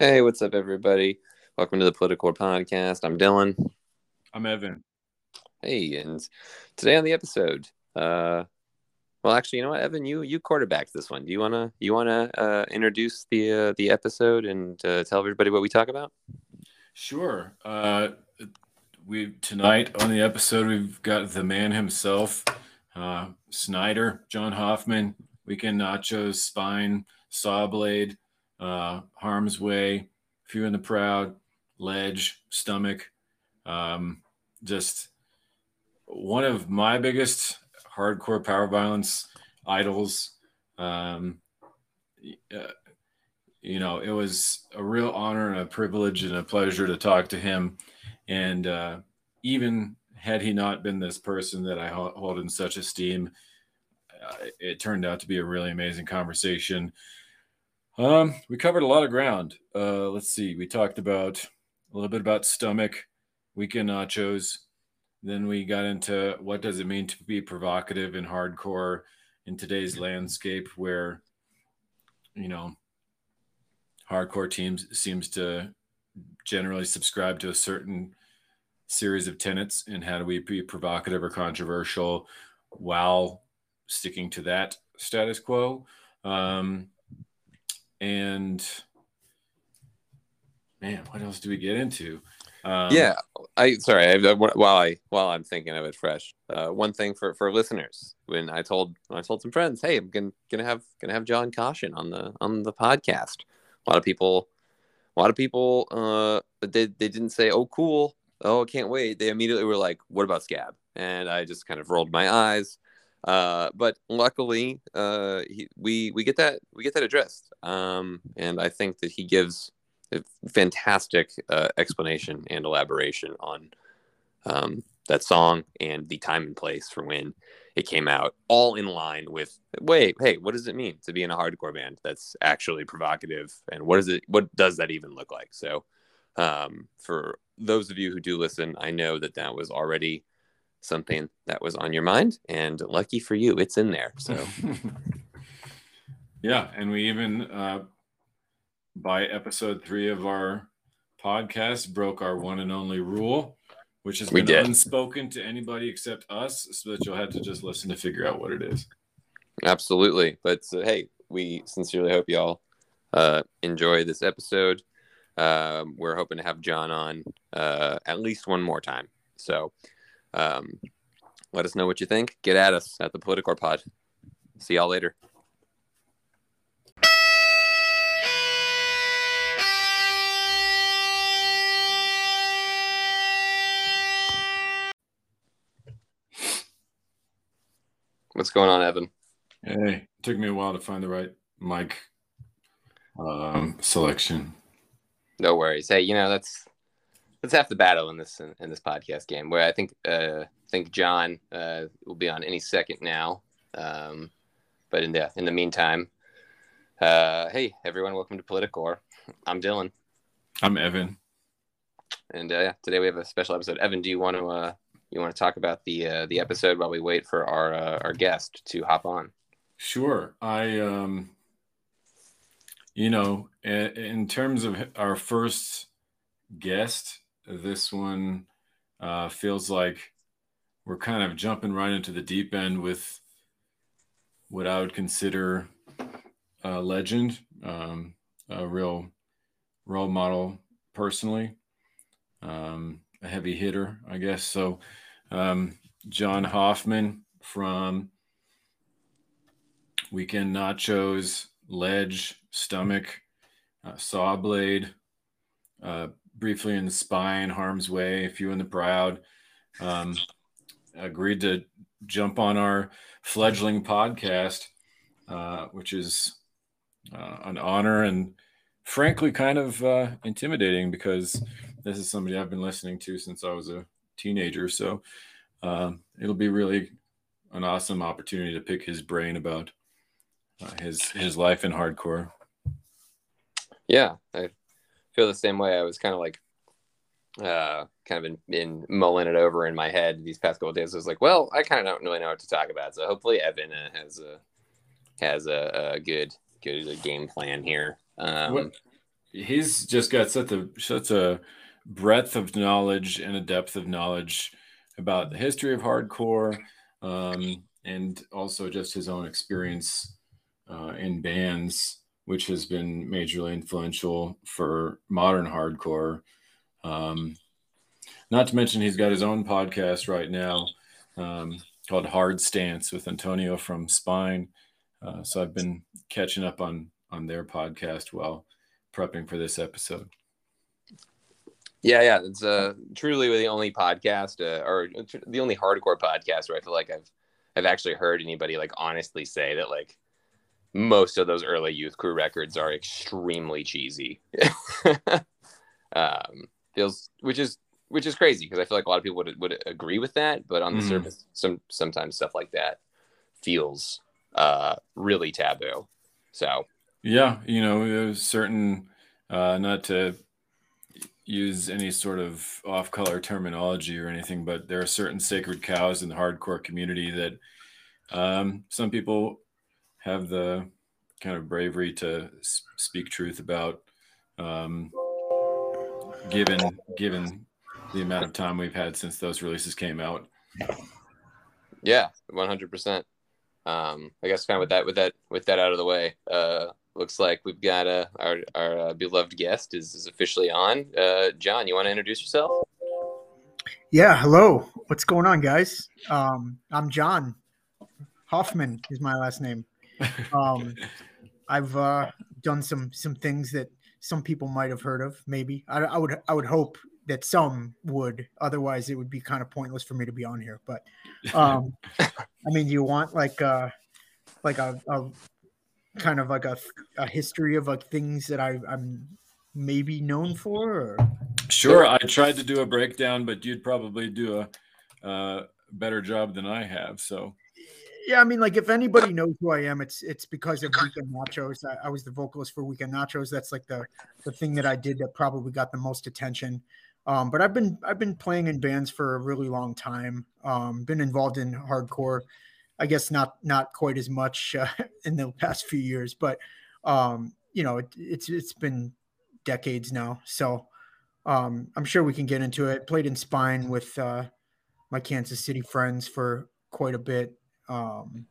Hey, what's up, everybody? Welcome to the Political Podcast. I'm Dylan. I'm Evan. Hey, and today on the episode, uh, well, actually, you know what, Evan, you you quarterbacked this one. Do you wanna you wanna uh, introduce the uh, the episode and uh, tell everybody what we talk about? Sure. Uh, we tonight on the episode we've got the man himself, uh, Snyder, John Hoffman, Weekend Nachos, Spine, Sawblade, uh, Harm's Way, Few and the Proud, Ledge, Stomach. Um, just one of my biggest hardcore power violence idols. Um, uh, you know, it was a real honor and a privilege and a pleasure to talk to him. And uh, even had he not been this person that I hold in such esteem, uh, it turned out to be a really amazing conversation. Um, we covered a lot of ground. Uh, let's see. We talked about a little bit about stomach, weekend nachos. Then we got into what does it mean to be provocative and hardcore in today's landscape, where you know hardcore teams seems to generally subscribe to a certain series of tenets and how do we be provocative or controversial while sticking to that status quo um, and man, what else do we get into? Um, yeah, I sorry. I, while I while I'm thinking of it fresh, uh, one thing for for listeners when I told when I told some friends, hey, I'm gonna gonna have gonna have John Caution on the on the podcast. A lot of people, a lot of people, uh, they they didn't say, oh, cool, oh, I can't wait. They immediately were like, what about Scab? And I just kind of rolled my eyes. Uh, but luckily, uh, he, we we get that we get that addressed, um, and I think that he gives a fantastic uh, explanation and elaboration on um, that song and the time and place for when it came out, all in line with wait, hey, what does it mean to be in a hardcore band that's actually provocative, and what is it? What does that even look like? So, um, for those of you who do listen, I know that that was already something that was on your mind and lucky for you it's in there so. Yeah and we even uh by episode three of our podcast broke our one and only rule which has been unspoken to anybody except us so that you'll have to just listen to figure out what it is. Absolutely but uh, hey we sincerely hope y'all uh enjoy this episode. Um, we're hoping to have john on uh, at least one more time so um, let us know what you think. Get at us at the Political Pod. See y'all later. What's going on, Evan? Hey, it took me a while to find the right mic um, selection. No worries. Hey, you know that's that's half the battle in this in, in this podcast game. Where I think uh, I think John uh, will be on any second now. Um, but in the in the meantime, uh, hey everyone, welcome to Political. I'm Dylan. I'm Evan. And uh, today we have a special episode. Evan, do you want to uh, you want to talk about the uh, the episode while we wait for our uh, our guest to hop on? Sure. I um, you know, in terms of our first guest, this one uh, feels like we're kind of jumping right into the deep end with what I would consider a legend, um, a real role model personally, um, a heavy hitter, I guess. So, um, John Hoffman from Weekend Nachos, Ledge, Stomach, uh, Sawblade, uh, briefly in the spine, harm's way, a few and the proud. Um, agreed to jump on our fledgling podcast, uh, which is uh, an honor and frankly kind of uh, intimidating because this is somebody I've been listening to since I was a teenager. So um, it'll be really an awesome opportunity to pick his brain about uh, his his life in hardcore. Yeah, I feel the same way. I was kind of like, uh, kind of in, been mulling it over in my head these past couple days. I was like, well, I kind of don't really know what to talk about. So hopefully Evan uh, has a has a, a, good good game plan here. Um, what, he's just got such a such a breadth of knowledge and a depth of knowledge about the history of hardcore um, and also just his own experience uh, in bands, which has been majorly influential for modern hardcore. Um, not to mention, he's got his own podcast right now um, called Hard Stance with Antonio from Spine. Uh, so I've been catching up on on their podcast while prepping for this episode. Yeah, yeah, it's uh, truly the only podcast uh, or the only hardcore podcast where I feel like I've I've actually heard anybody like honestly say that like most of those early youth crew records are extremely cheesy. um, feels which is which is crazy because I feel like a lot of people would would agree with that, but on the mm. surface, some sometimes stuff like that feels uh, really taboo. So yeah, you know, certain uh, not to use any sort of off-color terminology or anything, but there are certain sacred cows in the hardcore community that um, some people have the kind of bravery to speak truth about, um, given given the amount of time we've had since those releases came out. Yeah, one hundred percent. Um, I guess kind of with that with that with that out of the way, uh, looks like we've got uh, our our uh, beloved guest is, is officially on. Uh, John, you want to introduce yourself? Yeah, hello. What's going on, guys? Um, I'm John Hoffman. Is my last name. Um, I've uh, done some some things that some people might have heard of. Maybe I, I would I would hope that some would. Otherwise, it would be kind of pointless for me to be on here. But um, I mean, you want like uh, like a, a kind of like a, a history of like things that I, I'm maybe known for? Or? Sure. I tried to do a breakdown, but you'd probably do a uh, better job than I have. So. Yeah, I mean, like if anybody knows who I am, it's it's because of Weekend Nachos. I, I was the vocalist for Weekend Nachos. That's like the the thing that I did that probably got the most attention. Um, but I've been I've been playing in bands for a really long time. Um, been involved in hardcore I guess not not quite as much uh, in the past few years, but um, you know, it, it's it's been decades now. So um, I'm sure we can get into it. Played in Spine with uh, my Kansas City friends for quite a bit. Um,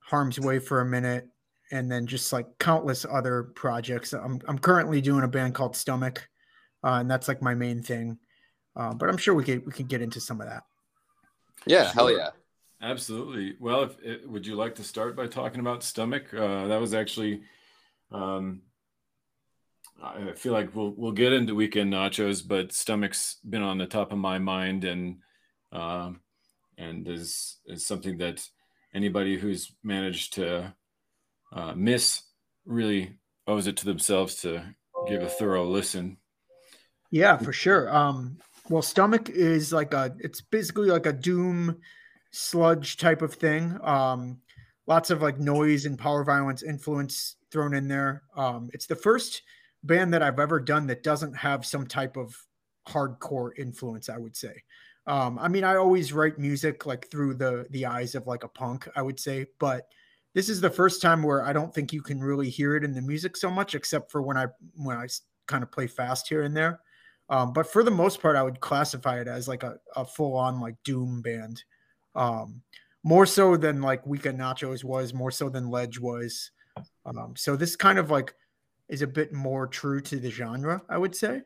Harm's Way for a minute, and then just like countless other projects. I'm I'm currently doing a band called Stomach, uh, and that's like my main thing. Uh, but I'm sure we can we can get into some of that. Yeah, sure. hell yeah. Absolutely. Well, if, if, would you like to start by talking about stomach? Uh, that was actually, um, I feel like we'll we'll get into weekend nachos, but stomach's been on the top of my mind, and um, and is is something that anybody who's managed to uh, miss really owes it to themselves to give a thorough listen. Yeah, for sure. Um, well, stomach is like a it's basically like a doom sludge type of thing. Um, lots of like noise and power violence influence thrown in there. Um, it's the first band that I've ever done that doesn't have some type of hardcore influence. I would say. Um, I mean, I always write music like through the the eyes of like a punk. I would say, but this is the first time where I don't think you can really hear it in the music so much, except for when I when I kind of play fast here and there. Um, but for the most part, I would classify it as like a, a full on like doom band um, more so than like Weekend Nachos was, more so than Ledge was. Um, so this kind of like is a bit more true to the genre, I would say.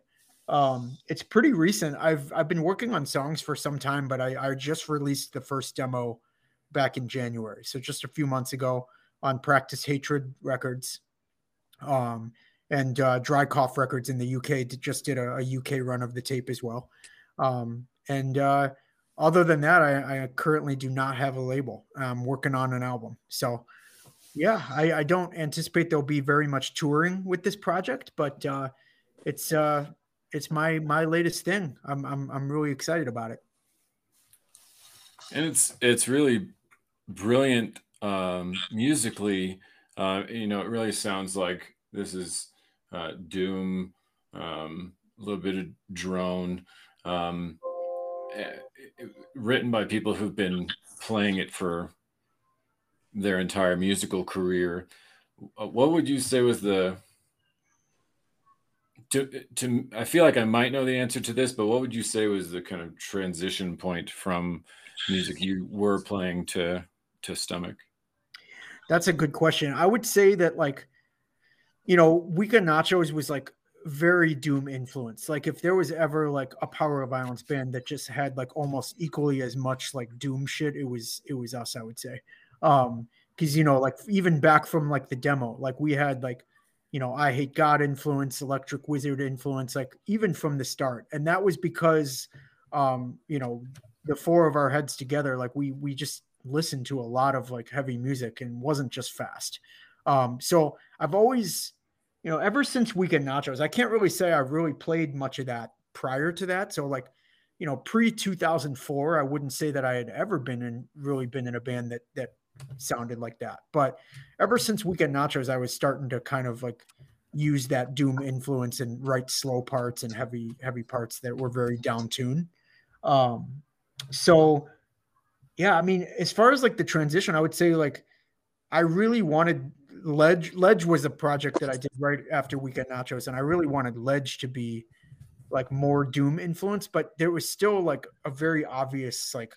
Um, it's pretty recent. I've I've been working on songs for some time, but I, I just released the first demo back in January, so just a few months ago on Practice Hatred Records, um, and uh, Dry Cough Records in the UK. Just did a, a UK run of the tape as well, um, and uh, other than that, I, I, currently do not have a label. I'm working on an album. So, yeah, I, I, don't anticipate there'll be very much touring with this project, but uh, it's uh, it's my my latest thing. I'm, I'm I'm really excited about it. And it's it's really brilliant um, musically. Uh, you know, it really sounds like this is uh, Doom, um, a little bit of drone. Um, eh, written by people who've been playing it for their entire musical career. What would you say was the to, to I feel like I might know the answer to this, but what would you say was the kind of transition point from music you were playing to to stomach? That's a good question. I would say that like, you know, Weekend Nachos was like very doom influence. Like if there was ever like a power of violence band that just had like almost equally as much like doom shit, it was it was us, I would say. Um, because you know, like even back from like the demo, like we had like you know, Eyehategod influence, electric wizard influence, like even from the start. And that was because um, you know, the four of our heads together, like we we just listened to a lot of like heavy music and wasn't just fast. Um, so I've always, you know, ever since Weekend Nachos, I can't really say I really played much of that prior to that. So like, you know, pre 2004, I wouldn't say that I had ever been in really been in a band that that sounded like that. But ever since Weekend Nachos, I was starting to kind of like use that doom influence and write slow parts and heavy heavy parts that were very down tune. Um, so yeah, I mean, as far as like the transition, I would say like I really wanted Ledge. Ledge was a project that I did right after Weekend Nachos, and I really wanted Ledge to be like more doom influence, but there was still like a very obvious like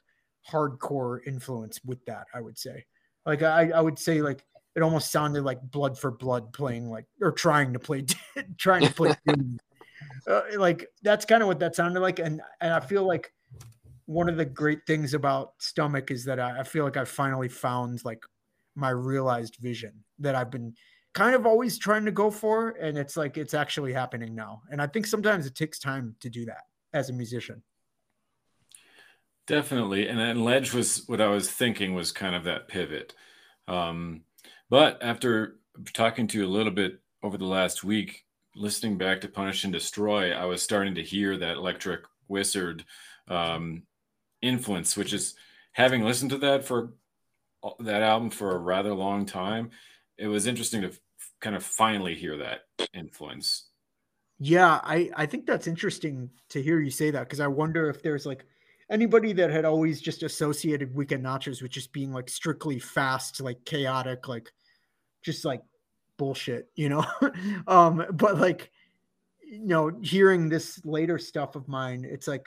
hardcore influence with that. I would say, like I, I would say like it almost sounded like Blood for Blood playing like or trying to play trying to play. Uh, like that's kind of what that sounded like, and and I feel like one of the great things about stomach is that I, I, feel like I finally found like my realized vision that I've been kind of always trying to go for. And it's like it's actually happening now. And I think sometimes it takes time to do that as a musician. Definitely. And then Ledge was what I was thinking was kind of that pivot. Um, but after talking to you a little bit over the last week, listening back to Punish and Destroy, I was starting to hear that electric wizard um, influence, which is having listened to that for that album for a rather long time. It was interesting to kind of finally hear that influence. Yeah, I I think that's interesting to hear you say that because I wonder if there's like anybody that had always just associated weekend Nachos with just being like strictly fast, like chaotic, like just like bullshit, you know. um, but like you know, hearing this later stuff of mine, it's like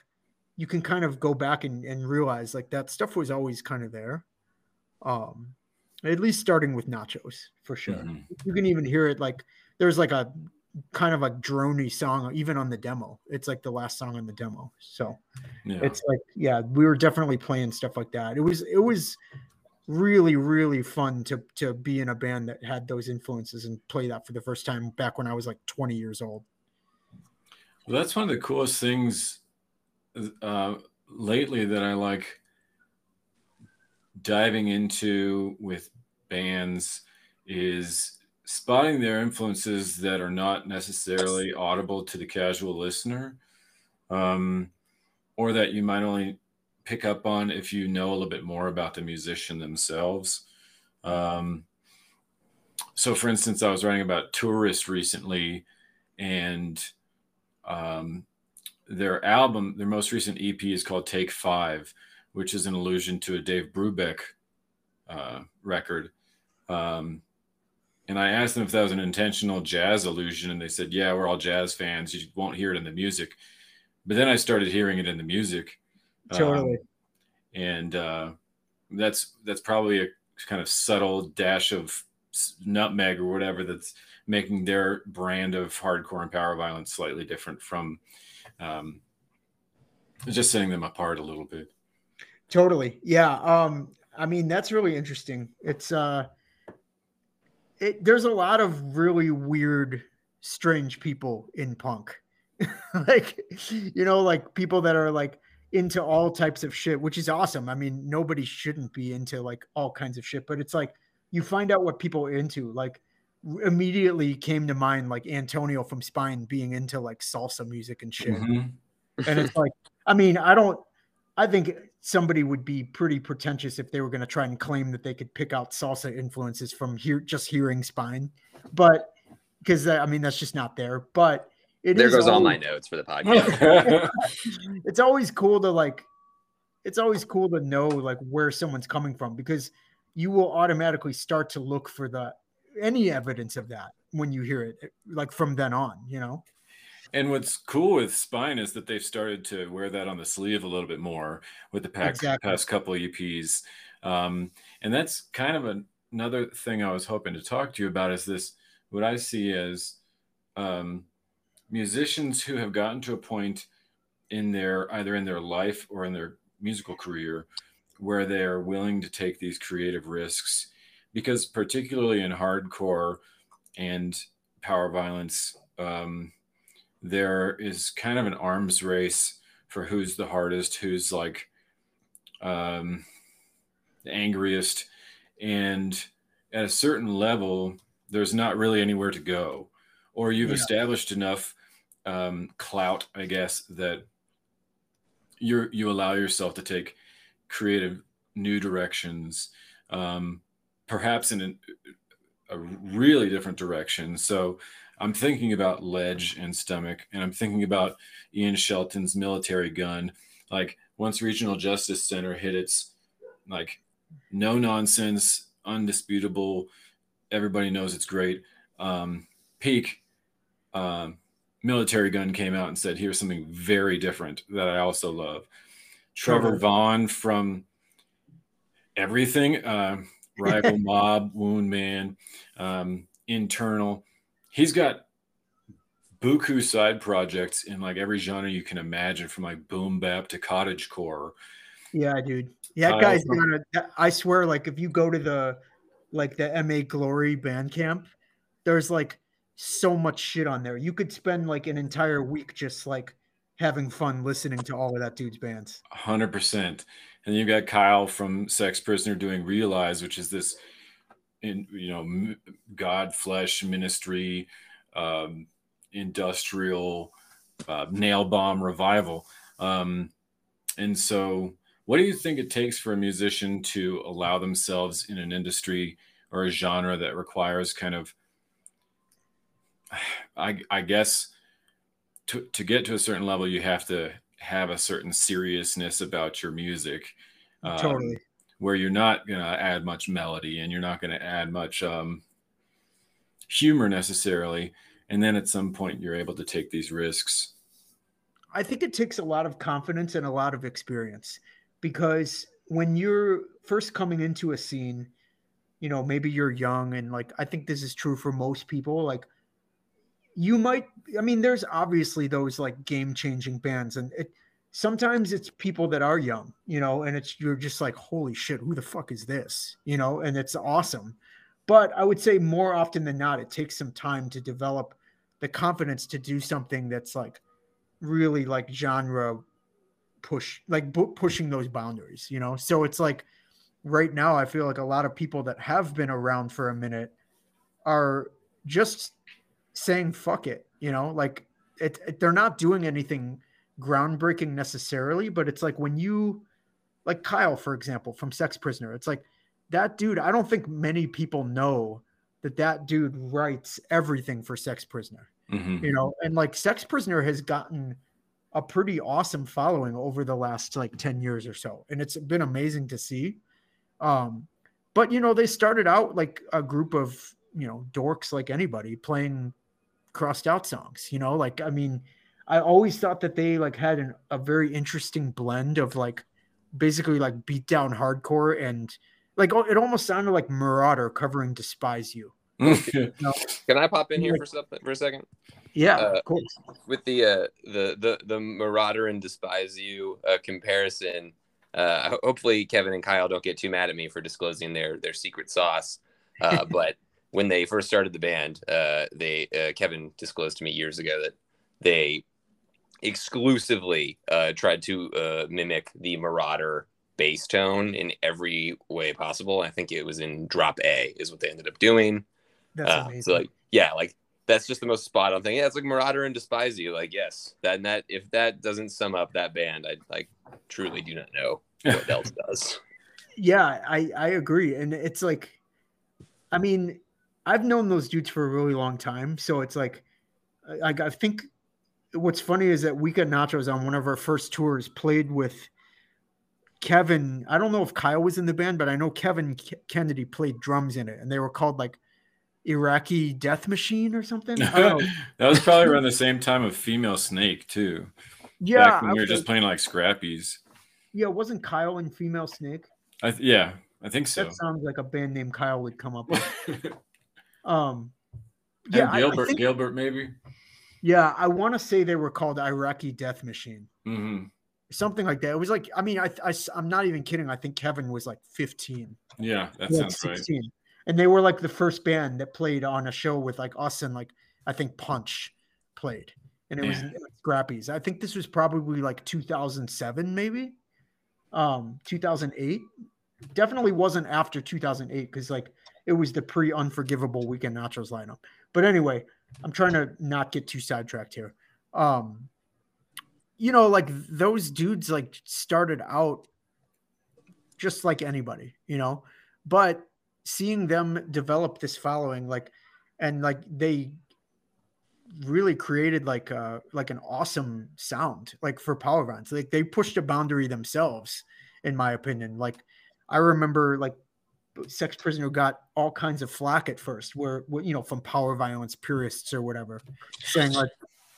you can kind of go back and, and realize like that stuff was always kind of there. Um, at least starting with nachos for sure. Mm-hmm. You can even hear it like there's like a kind of a drony song even on the demo. It's like the last song on the demo. So yeah. it's like yeah, we were definitely playing stuff like that. It was it was really really fun to to be in a band that had those influences and play that for the first time back when I was like 20 years old. Well, that's one of the coolest things uh, lately that I like diving into with bands is spotting their influences that are not necessarily audible to the casual listener, um, or that you might only pick up on if you know a little bit more about the musician themselves. Um, so, for instance, I was writing about Tourist recently, and um, their album, their most recent EP is called Take Five, which is an allusion to a Dave Brubeck uh, record. Um, and I asked them if that was an intentional jazz allusion, and they said, "Yeah, we're all jazz fans. You won't hear it in the music." But then I started hearing it in the music. Totally. Um, and uh, that's that's probably a kind of subtle dash of nutmeg or whatever that's making their brand of hardcore and power violence slightly different from um, just setting them apart a little bit. Totally. Yeah. Um, I mean, that's really interesting. It's, uh, it, there's a lot of really weird, strange people in punk. like, you know, like people that are like into all types of shit, which is awesome. I mean, nobody shouldn't be into like all kinds of shit, but it's like you find out what people are into. Like, immediately came to mind like Antonio from Spine being into like salsa music and shit. Mm-hmm. and it's like, I mean, I don't, I think somebody would be pretty pretentious if they were going to try and claim that they could pick out salsa influences from here, just hearing Spine. But because I mean, that's just not there. But it there goes always, all my notes for the podcast. it's always cool to like, it's always cool to know like where someone's coming from because you will automatically start to look for the any evidence of that when you hear it, like from then on, you know? And what's cool with Spine is that they've started to wear that on the sleeve a little bit more with the past, exactly. past couple of EPs. Um, and that's kind of another thing I was hoping to talk to you about is this what I see as um, musicians who have gotten to a point in their either in their life or in their musical career where they are willing to take these creative risks because particularly in hardcore and power violence um, there is kind of an arms race for who's the hardest who's like um, the angriest. And at a certain level there's not really anywhere to go. Or you've yeah. established enough um, clout i guess that you you allow yourself to take creative new directions um, perhaps in a, a really different direction. So i'm thinking about ledge and stomach and i'm thinking about ian shelton's militarie gun like once regional justice center hit its like no nonsense undisputable everybody knows it's great um, peak um, militarie gun came out and said, here's something very different that I also love. Trevor Vaughn from everything, uh, rival mob, wound man, um, internal. He's got buku side projects in like every genre you can imagine, from like boom bap to cottage core. Yeah, dude. Yeah, that guy's gonna. I swear, like if you go to the like the MA Glory band camp, there's like so much shit on there. You could spend like an entire week just like having fun listening to all of that dude's bands. 100%. And you got Kyle from Sex Prisoner doing Realize, which is this in you know Godflesh ministry um, industrial uh, nailbomb revival. Um, and so what do you think it takes for a musician to allow themselves in an industry or a genre that requires kind of I, I guess to, to get to a certain level, you have to have a certain seriousness about your music. Um, totally. Where you're not going to add much melody and you're not going to add much um, humor necessarily. And then at some point, you're able to take these risks. I think it takes a lot of confidence and a lot of experience because when you're first coming into a scene, you know, maybe you're young and like I think this is true for most people. Like you might i mean there's obviously those like game changing bands and it sometimes it's people that are young you know and it's you're just like holy shit who the fuck is this? You know and it's awesome. But i would say more often than not it takes some time to develop the confidence to do something that's like really like genre push like pushing those boundaries you know? So it's like right now i feel like a lot of people that have been around for a minute are just saying fuck it you know? Like it, it, they're not doing anything groundbreaking necessarily but it's like when you like kyle for example from sex prisoner it's like that dude i don't think many people know that that dude writes everything for sex prisoner mm-hmm. you know? And like sex prisoner has gotten a pretty awesome following over the last like 10 years or so and it's been amazing to see. Um but you know they started out like a group of you know dorks like anybody playing crossed out songs you know? Like i mean i always thought that they like had an, a very interesting blend of like basically like beat down hardcore and like it almost sounded like marauder covering despise you, you know? can i pop in here like, for something for a second? Yeah uh, with the uh the the the marauder and despise you uh, comparison uh hopefully kevin and kyle don't get too mad at me for disclosing their their secret sauce. Uh but when they first started the band, uh, they uh, Kevin disclosed to me years ago that they exclusively uh, tried to uh, mimic the Marauder bass tone in every way possible. I think it was in Drop A is what they ended up doing. That's uh, amazing. So like, yeah, like that's just the most spot on thing. Yeah, it's like Marauder and Despise You. Like, yes, that and that if that doesn't sum up that band, I like truly do not know what else does. Yeah, I I agree, and it's like, I mean, I've known those dudes for a really long time, so it's like, I, I think what's funny is that Weekend Nachos on one of our first tours played with Kevin. I don't know if Kyle was in the band, but I know Kevin Kennedy played drums in it, and they were called like Iraqi Death Machine or something. I don't know. that was probably around the same time of Female Snake too. Yeah, Back when we were just playing like Scrappies. yeah. Wasn't Kyle and Female Snake? I th- yeah, I think so. That sounds like a band name Kyle would come up with. Um, yeah, yeah, I- I Gilbert, think- Gilbert, maybe. Yeah. I want to say they were called Iraqi Death Machine. hmm something like that. It was like, I mean, I, I, am not even kidding. I think Kevin was like 15, Yeah, that sounds right. And they were like the first band that played on a show with like us and like, I think Punch played. And it was Yeah. Scrappies. I think this was probably like 2007, maybe um 2008. Definitely wasn't after 2008 because like it was the pre unforgivable weekend nachos lineup. But anyway, I'm trying to not get too sidetracked here. Um, you know, like those dudes like started out just like anybody, you know, but seeing them develop this following, like, and like they really created like uh like an awesome sound like for power violence like they pushed a boundary themselves in my opinion. Like i remember like sex prisoner got all kinds of flack at first where you know from power violence purists or whatever saying like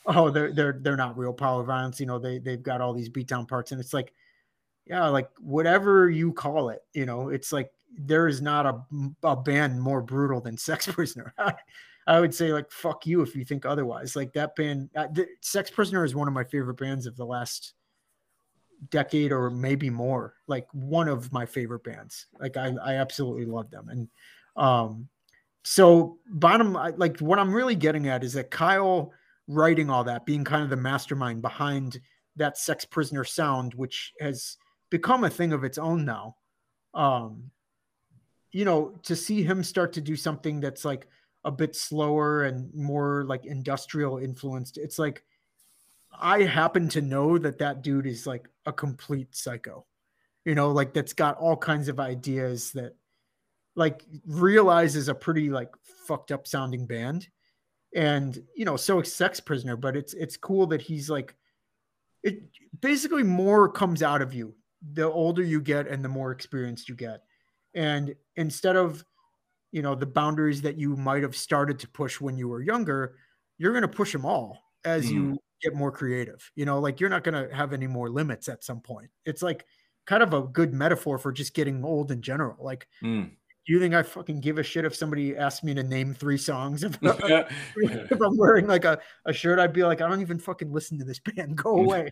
oh they're they're they're not real power violence you know they they've got all these beatdown parts and it's like yeah like whatever you call it you know it's like there is not a, a band more brutal than sex prisoner. I would say like fuck you if you think otherwise. Like that band uh, the, sex prisoner is one of my favorite bands of the last decade or maybe more like one of my favorite bands. Like i i absolutely love them. And um so bottom like what i'm really getting at is that kyle writing all that being kind of the mastermind behind that sex prisoner sound which has become a thing of its own now um you know to see him start to do something that's like a bit slower and more like industrial influenced it's like i happen to know that that dude is like a complete psycho you know like that's got all kinds of ideas that like realizes a pretty like fucked up sounding band. And you know so is sex prisoner but it's it's cool that he's like it basically more comes out of you the older you get and the more experienced you get. And instead of you know the boundaries that you might have started to push when you were younger you're going to push them all as you mm. Get more creative you know like you're not going to have any more limits at some point it's like kind of a good metaphor for just getting old in general like Mm. do you think i fucking give a shit if somebody asked me to name three songs if, Yeah. if i'm wearing like a, a shirt i'd be like i don't even fucking listen to this band go away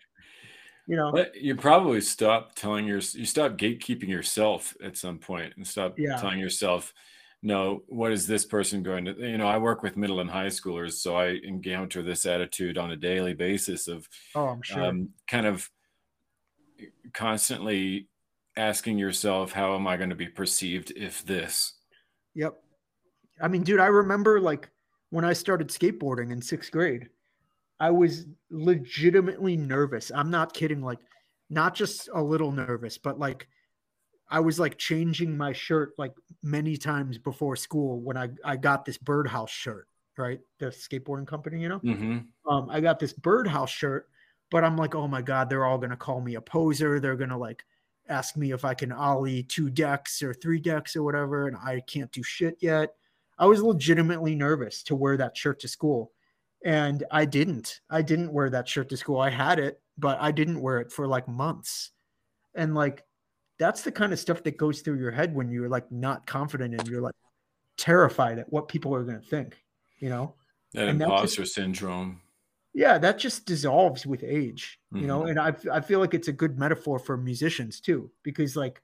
you know But you probably stop telling your you stop gatekeeping yourself at some point and stop Yeah. telling yourself, no, what is this person going to you know, I work with middle and high schoolers, so I encounter this attitude on a daily basis of oh i'm sure um, kind of constantly asking yourself, how am I going to be perceived if this? Yep. I mean, dude, I remember like when I started skateboarding in sixth grade, I was legitimately nervous. I'm not kidding. Like, not just a little nervous, but like I was like changing my shirt like many times before school when I, I got this birdhouse shirt, right? The skateboarding company, you know? hmm um, I got this birdhouse shirt, but I'm like, oh my god, they're all gonna call me a poser. They're gonna like ask me if I can ollie two decks or three decks or whatever, and I can't do shit yet. I was legitimately nervous to wear that shirt to school, and I didn't. I didn't wear that shirt to school. I had it, but I didn't wear it for like months, and like that's the kind of stuff that goes through your head when you're like not confident and you're like terrified at what people are gonna think, you know. That And imposter syndrome. yeah that just dissolves with age you know Mhm. and I, I feel like it's a good metaphor for musicians too because like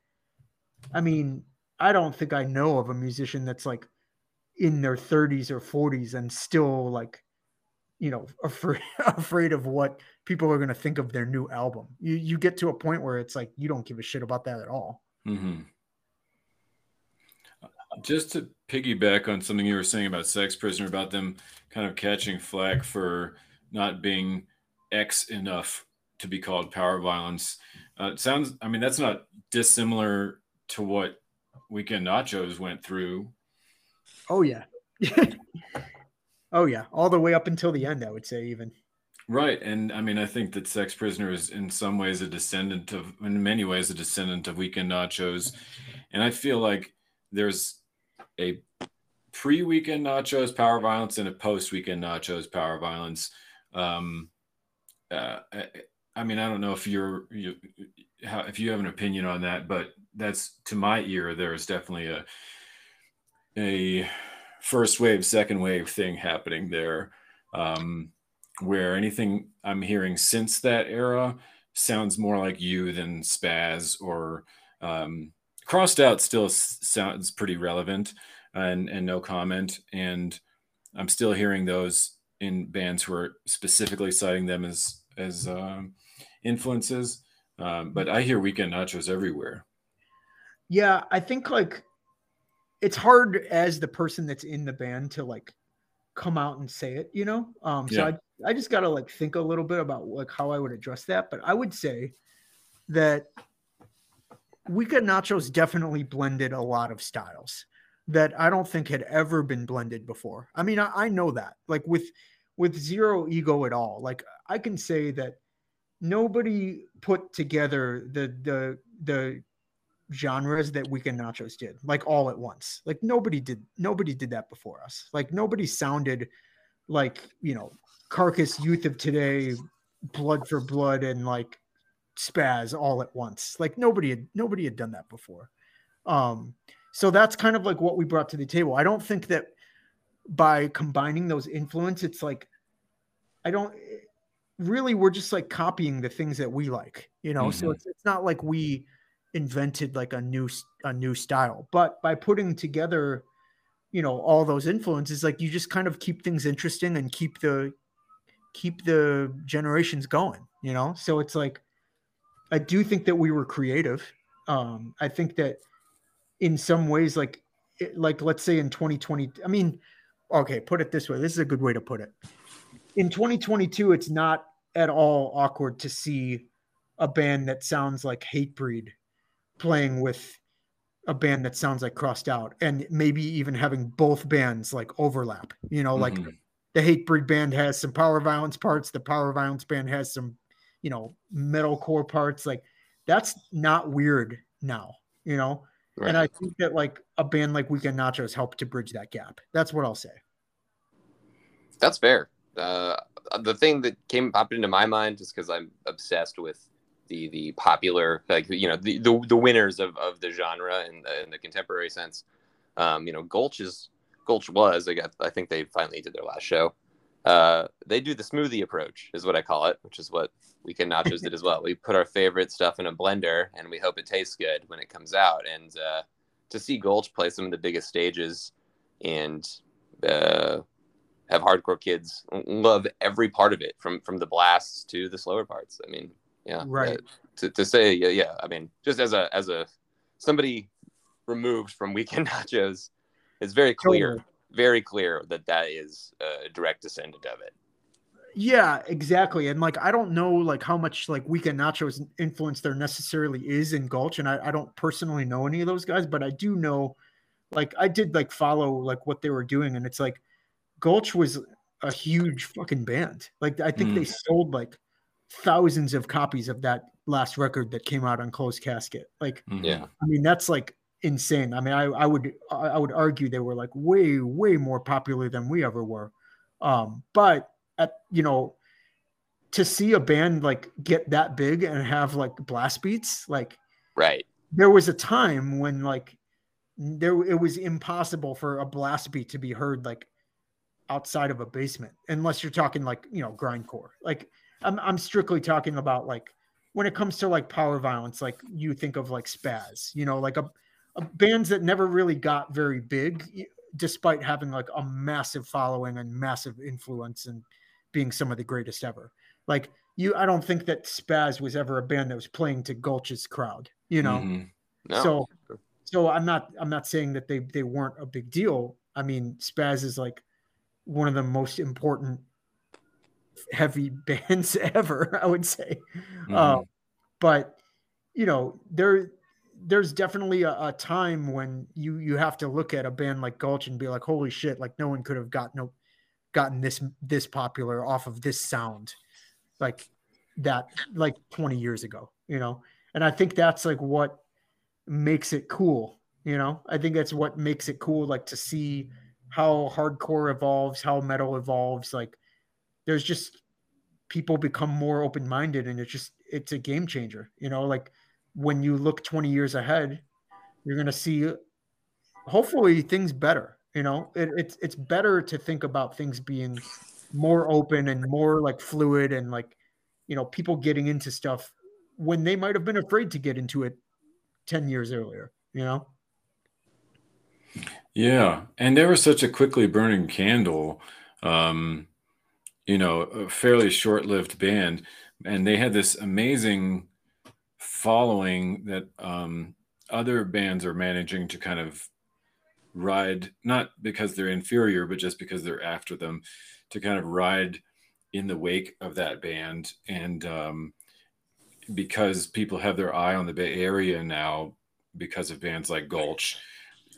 i mean i don't think i know of a musician that's like in their 30s or 40s and still like you know afraid, afraid of what people are going to think of their new album you you get to a point where it's like you don't give a shit about that at all hmm Just to piggyback on something you were saying about Sex Prisoner, about them kind of catching flack for not being X enough to be called power violence. Uh, it sounds, I mean, that's not dissimilar to what Weekend Nachos went through. oh yeah oh yeah all the way up until the end i would say even Right. And I mean, I think that Sex Prisoner is in some ways a descendant of, in many ways, a descendant of Weekend Nachos. And I feel like there's a pre weekend nachos power violence and a post weekend nachos power violence. Um, uh, I, I, mean, I don't know if you're you how, if you have an opinion on that, but that's to my ear. There is definitely a a first wave, second wave thing happening there, um, where anything I'm hearing since that era sounds more like you than Spaz or um, crossed out. Still sounds pretty relevant and and no comment. And I'm still hearing those in bands who are specifically citing them as as um, influences. Um, but I hear Weekend Nachos everywhere. Yeah, I think like it's hard as the person that's in the band to like come out and say it, you know. Um, so yeah. I I just gotta like think a little bit about like how I would address that. But I would say that Weekend Nachos definitely blended a lot of styles that I don't think had ever been blended before. I mean, I, I, know that like with with zero ego at all. Like I can say that nobody put together the the the genres that Weekend Nachos did like all at once. Like nobody did nobody did that before us. Like nobody sounded like you know Carcass, Youth of Today, Blood for Blood, and like Spaz all at once. Like nobody had nobody had done that before. Um, so that's kind of like what we brought to the table. I don't think that by combining those influence, it's like I don't really we're just like copying the things that we like, you know. Mm-hmm. So it's, it's not like we invented like a new a new style, but by putting together, you know, all those influences, like you just kind of keep things interesting and keep the keep the generations going, you know. So it's like I do think that we were creative. Um, I think that in some ways like like let's say in 2020 i mean okay put it this way this is a good way to put it in 2022 it's not at all awkward to see a band that sounds like hatebreed playing with a band that sounds like crossed out and maybe even having both bands like overlap you know like mm-hmm. the hatebreed band has some power violence parts the power violence band has some you know metalcore parts like that's not weird now you know Right. And I think that like a band like Weekend Nachos helped to bridge that gap. That's what I'll say. That's fair. Uh, the thing that came popped into my mind just because I'm obsessed with the the popular like you know the the, the winners of, of the genre in the, in the contemporary sense. Um, you know, Gulch is Gulch was I got I think they finally did their last show. Uh, they do the smoothie approach, is what I call it, which is what we Weekend Nachos did as well. We put our favorite stuff in a blender and we hope it tastes good when it comes out. And uh, to see Gulch play some of the biggest stages and uh, have hardcore kids love every part of it, from from the blasts to the slower parts. I mean, yeah, right. to, to say, yeah, yeah. I mean, just as a as a somebody removed from Weekend Nachos, it's very clear. Totally very clear that that is a direct descendant of it. Yeah, exactly. And like, I don't know like how much like Weekend Nachos influence there necessarily is in Gulch, and I, I don't personally know any of those guys, but I do know, like, I did like follow like what they were doing, and it's like Gulch was a huge fucking band. Like, I think mm. they sold like thousands of copies of that last record that came out on Closed Casket. Like, mm-hmm. yeah, I mean, that's like insane. I mean, I, I would I would argue they were like way way more popular than we ever were. Um, but at you know, to see a band like get that big and have like blast beats, like right. There was a time when like there it was impossible for a blast beat to be heard like outside of a basement, unless you're talking like you know grindcore. Like I'm I'm strictly talking about like when it comes to like power violence, like you think of like spaz, you know, like a bands that never really got very big, despite having like a massive following and massive influence and being some of the greatest ever. Like you, I don't think that Spaz was ever a band that was playing to Gulch's crowd, you know. Mm-hmm. No. So, so I'm not, I'm not saying that they they weren't a big deal. I mean, Spaz is like one of the most important heavy bands ever, I would say. Mm-hmm. Uh, but you know, there there's definitely a, a, time when you you have to look at a band like Gulch and be like, holy shit, like no one could have gotten no gotten this this popular off of this sound, like that like 20 years ago, you know. And I think that's like what makes it cool, you know. I think that's what makes it cool, like to see how hardcore evolves, how metal evolves. Like there's just people become more open minded, and it's just it's a game changer. You know, like when you look 20 years ahead, you're gonna see hopefully things better. You know, it, it's it's better to think about things being more open and more like fluid and like you know people getting into stuff when they might have been afraid to get into it 10 years earlier you know yeah and they were such a quickly burning candle um you know a fairly short-lived band and they had this amazing following that um other bands are managing to kind of ride not because they're inferior but just because they're after them to kind of ride in the wake of that band. And um, because people have their eye on the bay area now because of bands like gulch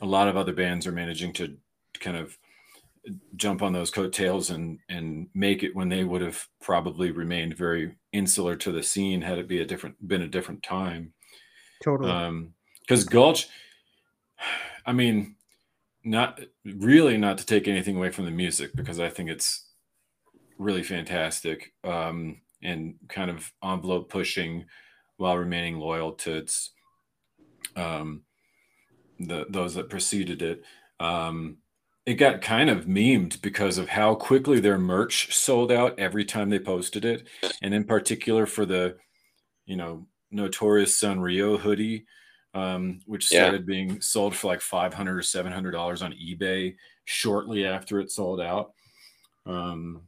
a lot of other bands are managing to kind of jump on those coattails and and make it when they would have probably remained very insular to the scene had it be a different been a different time totally um because gulch i mean not really not to take anything away from the music because i think it's really fantastic um, and kind of envelope pushing while remaining loyal to its um, the those that preceded it. Um, it got kind of memed because of how quickly their merch sold out every time they posted it, and in particular for the you know notorious Sanrio hoodie, um, which started yeah. being sold for like five hundred or seven hundred dollars on eBay shortly after it sold out. Um,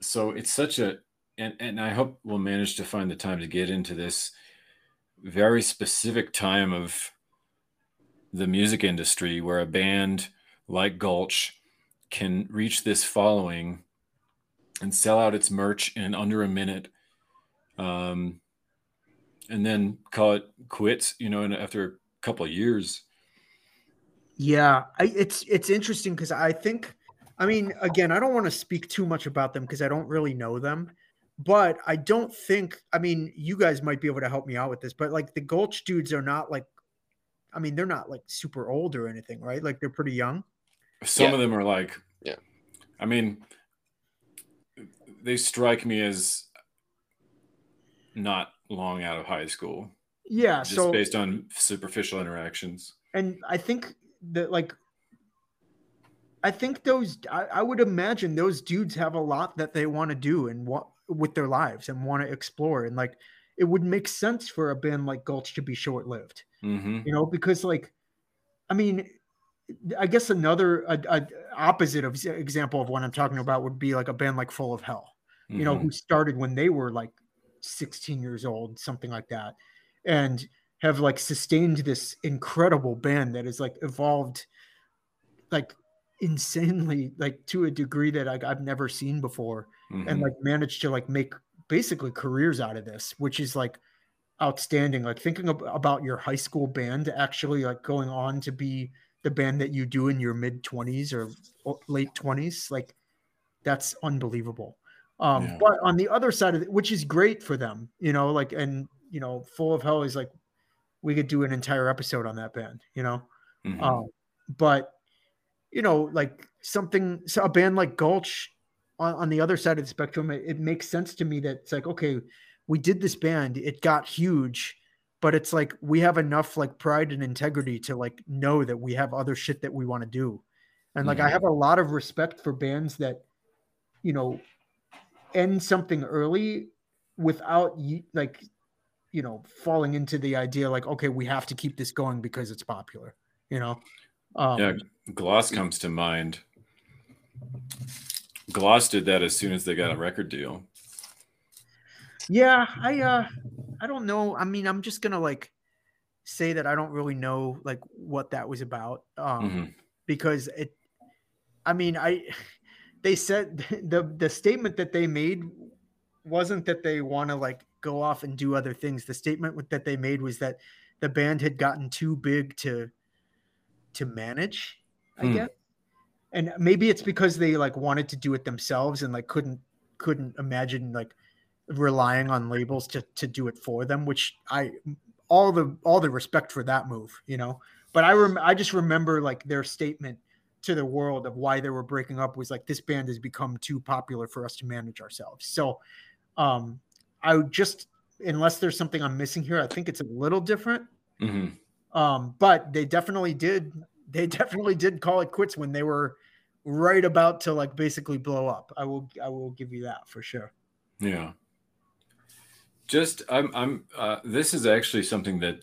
so it's such a and and I hope we'll manage to find the time to get into this very specific time of the music industry where a band like Gulch can reach this following and sell out its merch in under a minute um, and then call it quits you know and after a couple years yeah I, it's it's interesting because i think I mean, again, I don't want to speak too much about them because I don't really know them. But I don't think, I mean, you guys might be able to help me out with this, but like the Gulch dudes are not like, I mean, they're not like super old or anything, right? Like they're pretty young. Some yeah. of them are like, yeah. I mean, they strike me as not long out of high school. Yeah. Just so based on superficial interactions. And I think that like I think those I, I, would imagine those dudes have a lot that they want to do and what with their lives and want to explore and like it would make sense for a band like Gulch to be short lived, mm-hmm. you know, because like I mean, I guess another a, a opposite of example of what I'm talking about would be like a band like Full of Hell, mm-hmm. you know, who mm-hmm. started when they were like 16 years old, something like that, and have like sustained this incredible band that has like evolved like insanely like to a degree that like I've never seen before mm-hmm. and like managed to like make basically careers out of this which is like outstanding like thinking ab- about your high school band actually like going on to be the band that you do in your mid 20s or late 20s like that's unbelievable um yeah. but on the other side of it which is great for them you know like and you know full of hell is like we could do an entire episode on that band you know mm-hmm. um but you know, like something, so a band like Gulch on, on the other side of the spectrum, it, it makes sense to me that it's like, okay, we did this band, it got huge, but it's like we have enough like pride and integrity to like know that we have other shit that we want to do. And like, mm-hmm. I have a lot of respect for bands that, you know, end something early without like, you know, falling into the idea like, okay, we have to keep this going because it's popular, you know? Um, yeah, Gloss comes to mind. Gloss did that as soon as they got a record deal. Yeah, I uh I don't know. I mean, I'm just gonna like say that I don't really know like what that was about. Um mm-hmm. because it I mean, I they said the the statement that they made wasn't that they want to like go off and do other things. The statement that they made was that the band had gotten too big to to manage, I hmm. guess. And maybe it's because they like wanted to do it themselves and like couldn't couldn't imagine like relying on labels to to do it for them, which I all the all the respect for that move, you know. But I rem- I just remember like their statement to the world of why they were breaking up was like this band has become too popular for us to manage ourselves. So um I would just unless there's something I'm missing here, I think it's a little different. Mm-hmm. Um, but they definitely did they definitely did call it quits when they were right about to like basically blow up. I will I will give you that for sure. Yeah. Just I'm I'm uh, this is actually something that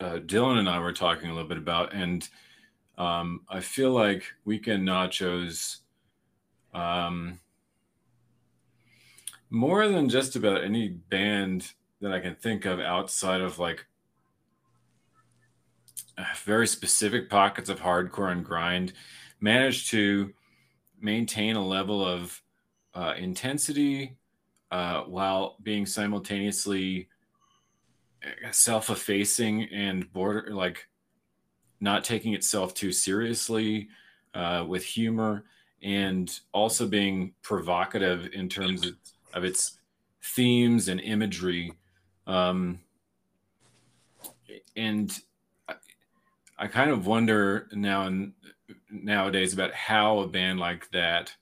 uh, Dylan and I were talking a little bit about, and um, I feel like Weekend Nachos, um, more than just about any band that I can think of outside of like very specific pockets of hardcore and grind, managed to maintain a level of uh, intensity uh, while being simultaneously self-effacing and border like not taking itself too seriously uh, with humor and also being provocative in terms of, of its themes and imagery um, and I, I kind of wonder now and nowadays about how a band like that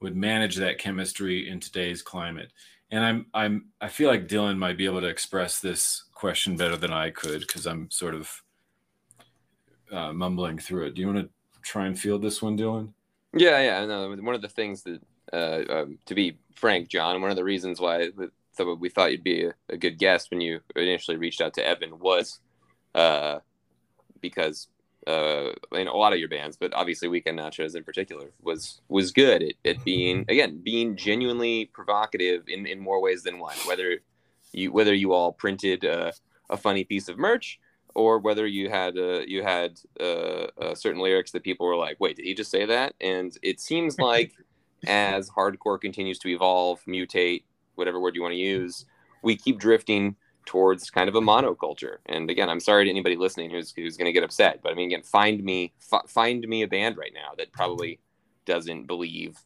would manage that chemistry in today's climate. And i'm i'm i feel like dylan might be able to express this question better than i could because i'm sort of uh, mumbling through it. Do you want to try and field this one dylan? Yeah, yeah. No, one of the things that, uh, um, to be frank, John, one of the reasons why we thought you'd be a, a good guest when you initially reached out to Evan was uh, because uh, in a lot of your bands, but obviously Weekend Nachos in particular was was good at, at being again being genuinely provocative in, in more ways than one. Whether you whether you all printed uh, a funny piece of merch or whether you had uh, you had uh, uh, certain lyrics that people were like, "Wait, did he just say that?" And it seems like as hardcore continues to evolve, mutate, whatever word you want to use, we keep drifting towards kind of a monoculture. And again, I'm sorry to anybody listening who's who's going to get upset, but I mean, again, find me f- find me a band right now that probably doesn't believe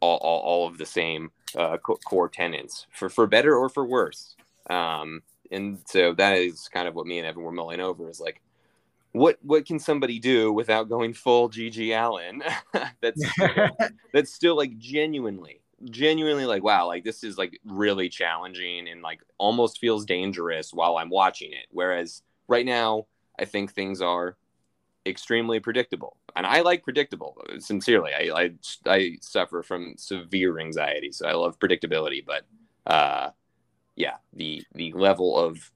all, all, all of the same uh, co- core tenets for for better or for worse. Um, and so that is kind of what me and Evan were mulling over is like, what what can somebody do without going full GG Allen? that's that's still like genuinely genuinely like wow like this is like really challenging and like almost feels dangerous while i'm watching it. Whereas right now i think things are extremely predictable. And i like predictable sincerely. I i, I suffer from severe anxiety so i love predictability. But uh yeah the the level of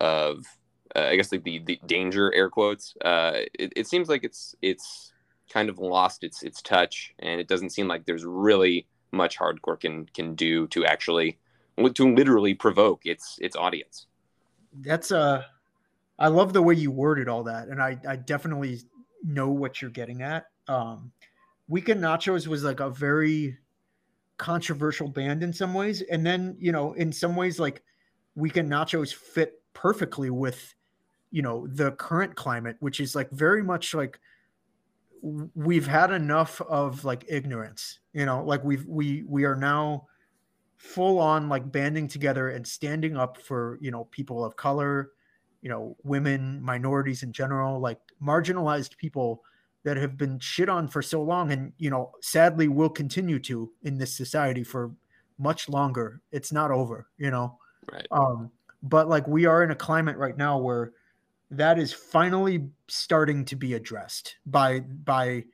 of uh, i guess like the the danger air quotes uh it, it seems like it's it's kind of lost its its touch. And it doesn't seem like there's really much hardcore can can do to actually to literally provoke its its audience That's uh I love the way you worded all that, and I I definitely know what you're getting at. Um, Weekend Nachos was like a very controversial band in some ways, and then you know in some ways like Weekend Nachos fit perfectly with you know the current climate, which is like very much like we've had enough of like ignorance, you know, like we've we we are now full on like banding together and standing up for you know people of color you know women minorities in general like marginalized people that have been shit on for so long and you know sadly will continue to in this society for much longer. It's not over you know? Right. Um but like we are in a climate right now where that is finally starting to be addressed by by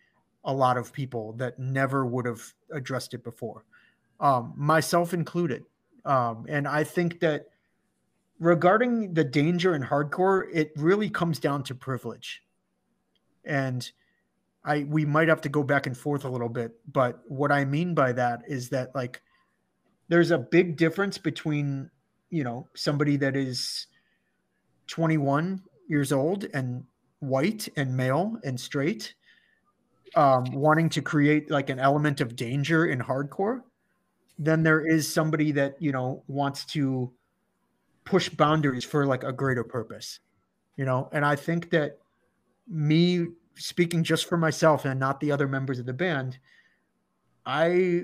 a lot of people that never would have addressed it before um myself included. Um and i think that regarding the danger in hardcore it really comes down to privilege. And i we might have to go back and forth a little bit but what i mean by that is that like there's a big difference between you know somebody that is 21 years old and white and male and straight um, wanting to create like an element of danger in hardcore then there is somebody that you know wants to push boundaries for like a greater purpose you know? And i think that me speaking just for myself and not the other members of the band i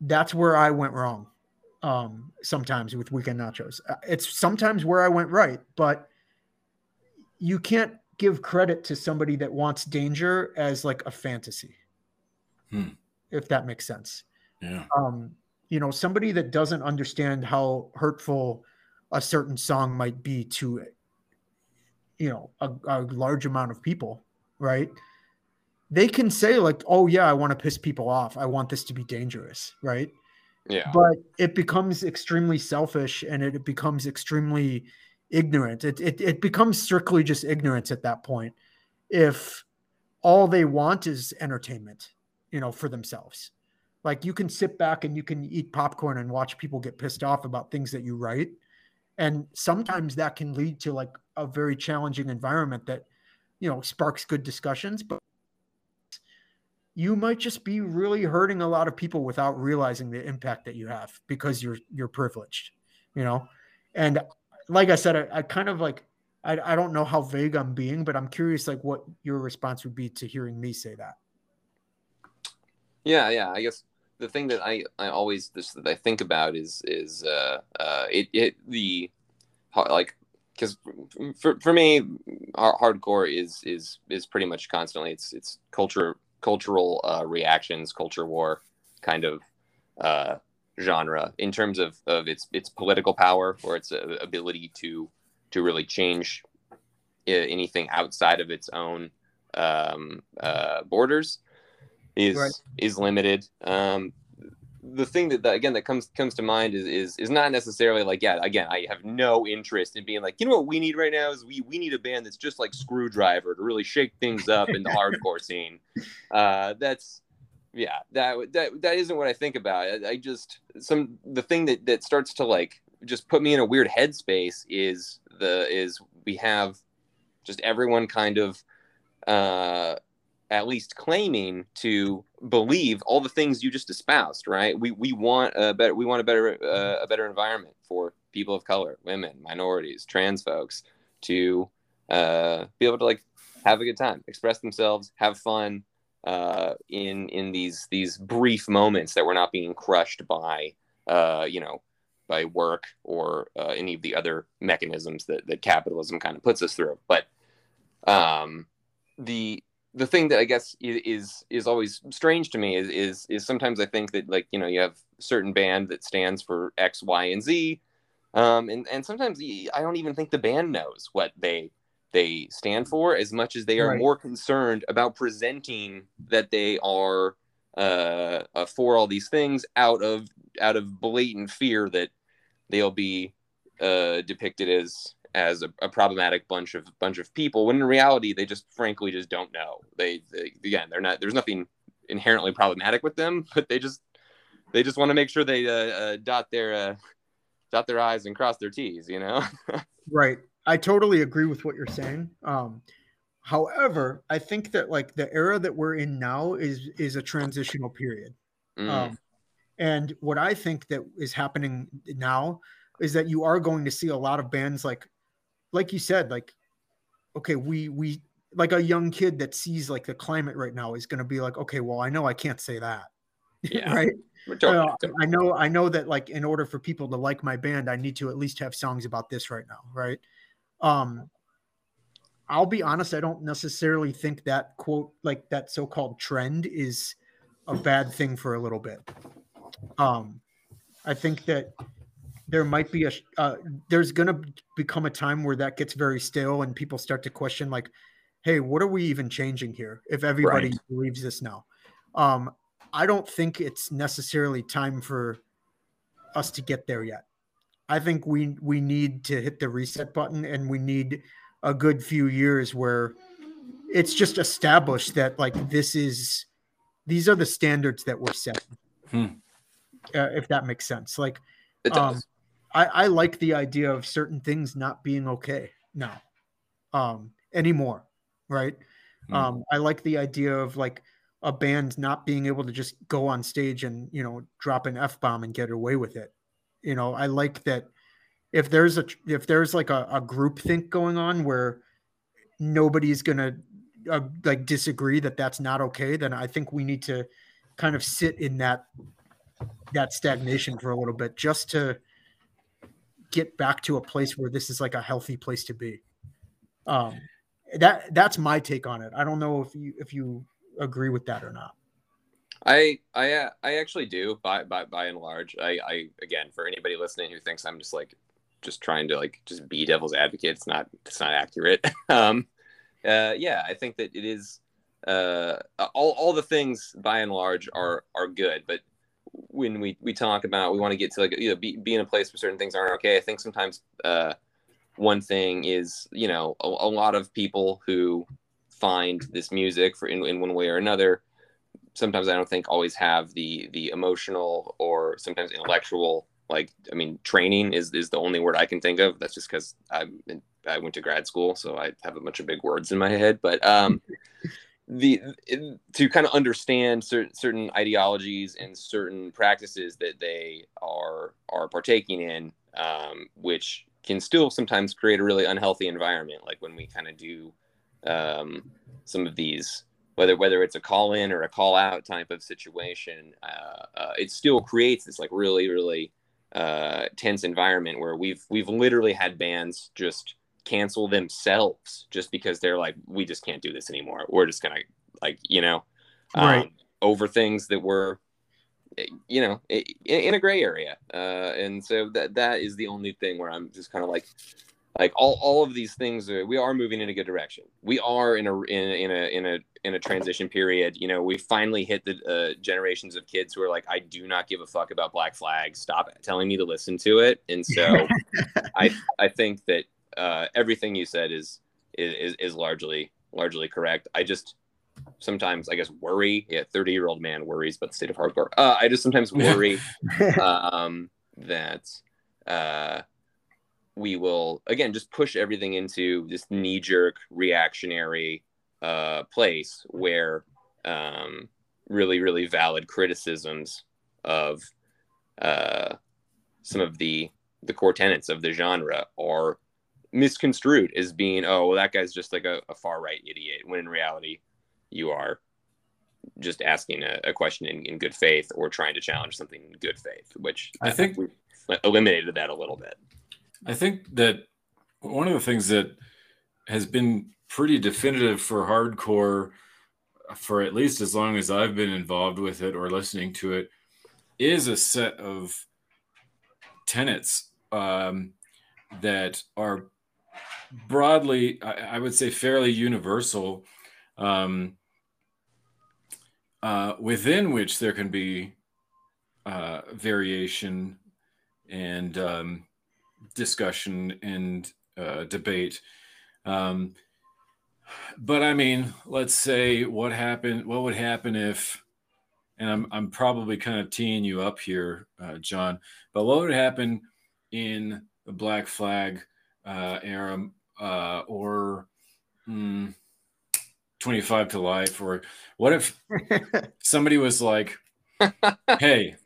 that's where i went wrong um sometimes with weekend nachos. Uh, it's sometimes where i went right but you can't give credit to somebody that wants danger as like a fantasy. Hmm. If that makes sense. Yeah. Um, you know, somebody that doesn't understand how hurtful a certain song might be to you know, a, a large amount of people, right? They can say like, "Oh yeah, I want to piss people off. I want this to be dangerous," right? Yeah. but it becomes extremely selfish and it becomes extremely ignorant. It, it, it becomes strictly just ignorance at that point. If all they want is entertainment, you know, for themselves. Like you can sit back and you can eat popcorn and watch people get pissed off about things that you write. And sometimes that can lead to like a very challenging environment that, you know, sparks good discussions. But you might just be really hurting a lot of people without realizing the impact that you have because you're you're privileged you know and like i said i, I kind of like I, I don't know how vague i'm being but i'm curious like what your response would be to hearing me say that Yeah, yeah. I guess the thing that I, I always just that I think about is is uh uh it, it the like because for for me hardcore is is is pretty much constantly it's it's culture cultural uh, reactions culture war kind of uh genre in terms of of its its political power or its uh, ability to to really change uh, anything outside of its own um uh borders is Right. is limited. Um, the thing that, that again that comes comes to mind is is is not necessarily like yeah again I have no interest in being like you know what we need right now is we we need a band that's just like Skrewdriver to really shake things up in the hardcore scene. Uh, that's yeah that that that isn't what I think about. I, I just some the thing that that starts to like just put me in a weird headspace is the is we have just everyone kind of uh at least claiming to believe all the things you just espoused right we we want a better we want a better uh, a better environment for people of color women minorities trans folks to uh be able to like have a good time express themselves have fun uh in in these these brief moments that we're not being crushed by uh you know by work or uh, any of the other mechanisms that that capitalism kind of puts us through. But um the the thing that I guess is is always strange to me is is is sometimes I think that like you know you have a certain band that stands for X, Y, and Z, um, and and sometimes I don't even think the band knows what they they stand for as much as they are Right. more concerned about presenting that they are uh, uh, for all these things out of out of blatant fear that they'll be uh, depicted as as a, a problematic bunch of bunch of people when in reality they just frankly just don't know. They, they again they're not there's nothing inherently problematic with them but they just they just want to make sure they uh, uh, dot their uh, dot their i's and cross their t's you know? Right i totally agree with what you're saying um however i think that like the era that we're in now is is a transitional period Mm, Um, and what I think that is happening now is that you are going to see a lot of bands like, like you said, like, okay, we we like a young kid that sees like the climate right now is going to be like, okay, well, I know I can't say that, Yeah. right? Uh, I know I know that like in order for people to like my band, I need to at least have songs about this right now, right? Um, I'll be honest, I don't necessarily think that quote like that so-called trend is a bad thing for a little bit. Um, I think that there might be a uh, there's gonna become a time where that gets very stale and people start to question like, hey, what are we even changing here if everybody Right. believes this now? Um, I don't think it's necessarily time for us to get there yet. I think we we need to hit the reset button and we need a good few years where it's just established that like this is these are the standards that we're setting. Hmm. Uh, if that makes sense. Like it um, I, I like the idea of certain things not being okay now um anymore right Hmm. um i like the idea of like a band not being able to just go on stage and you know drop an f-bomb and get away with it you know i like that if there's a if there's like a, a group think going on where nobody's gonna uh, like disagree that that's not okay then i think we need to kind of sit in that that stagnation for a little bit just to get back to a place where this is like a healthy place to be um that that's my take on it. I don't know if you if you agree with that or not. I I uh, I actually do by by by and large. I I again for anybody listening who thinks I'm just like just trying to like just be devil's advocate, it's not it's not accurate. um, uh, yeah, I think that it is. Uh, all all the things by and large are are good, but when we we talk about we want to get to like you know be, be in a place where certain things aren't okay. I think sometimes uh, one thing is you know a, a lot of people who find this music for in, in one way or another sometimes I don't think always have the the emotional or sometimes intellectual like I mean training is is the only word I can think of. That's just because I I went to grad school, so I have a bunch of big words in my head. But um, the to kind of understand certain certain ideologies and certain practices that they are are partaking in, um, which can still sometimes create a really unhealthy environment. Like when we kind of do um, some of these whether whether it's a call in or a call out type of situation, uh, uh, it still creates this like really really uh, tense environment where we've we've literally had bands just cancel themselves just because they're like we just can't do this anymore. We're just gonna like you know um, right. over things that were you know in, in a gray area, uh, and so that that is the only thing where I'm just kind of like like all, all of these things are, we are moving in a good direction. We are in a in, in a in a in a transition period. You know we finally hit the uh, generations of kids who are like i do not give a fuck about black flag. Stop telling me to listen to it. And so i i think that uh, everything you said is is is largely largely correct. I just sometimes i guess worry. Yeah 30 year old man worries about the state of hardcore. Uh, i just sometimes worry um that uh we will again just push everything into this knee jerk reactionary uh, place where um, really really valid criticisms of uh, some of the the core tenets of the genre are misconstrued as being oh well that guy's just like a, a far right idiot when in reality you are just asking a, a question in, in, good faith or trying to challenge something in good faith which i, I think we eliminated that a little bit I think that one of the things that has been pretty definitive for hardcore for at least as long as I've been involved with it or listening to it is a set of tenets um, that are broadly, I, I, would say, fairly universal, um, uh, within which there can be uh, variation and um, discussion and uh, debate. Um, but I mean, let's say what happened. What would happen if? And I'm I'm probably kind of teeing you up here, uh, John. But what would happen in the Black Flag uh, era, uh, or hmm, 25 to life, or what if somebody was like, "Hey,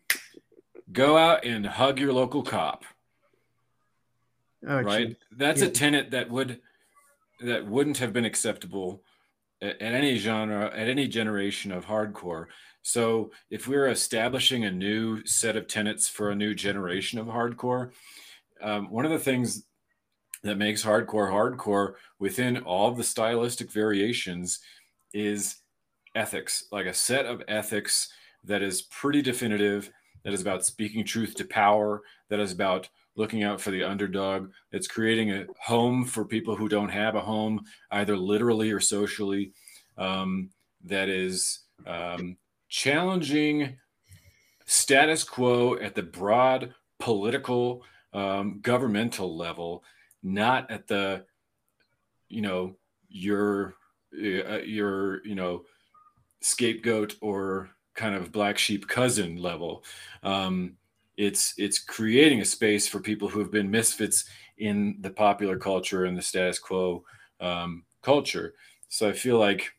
go out and hug your local cop." Oh, right? Geez. That's yeah. a tenet that would that wouldn't have been acceptable at, at any genre, at any generation of hardcore. So if we're establishing a new set of tenets for a new generation of hardcore, um, one of the things that makes hardcore hardcore within all the stylistic variations is ethics, like a set of ethics that is pretty definitive, that is about speaking truth to power, that is about looking out for the underdog. It's creating a home for people who don't have a home, either literally or socially. Um, that is um, challenging status quo at the broad political, um, governmental level, not at the, you know, your, uh, your, you know, scapegoat or kind of black sheep cousin level. Um, it's it's creating a space for people who have been misfits in the popular culture and the status quo um, culture. So I feel like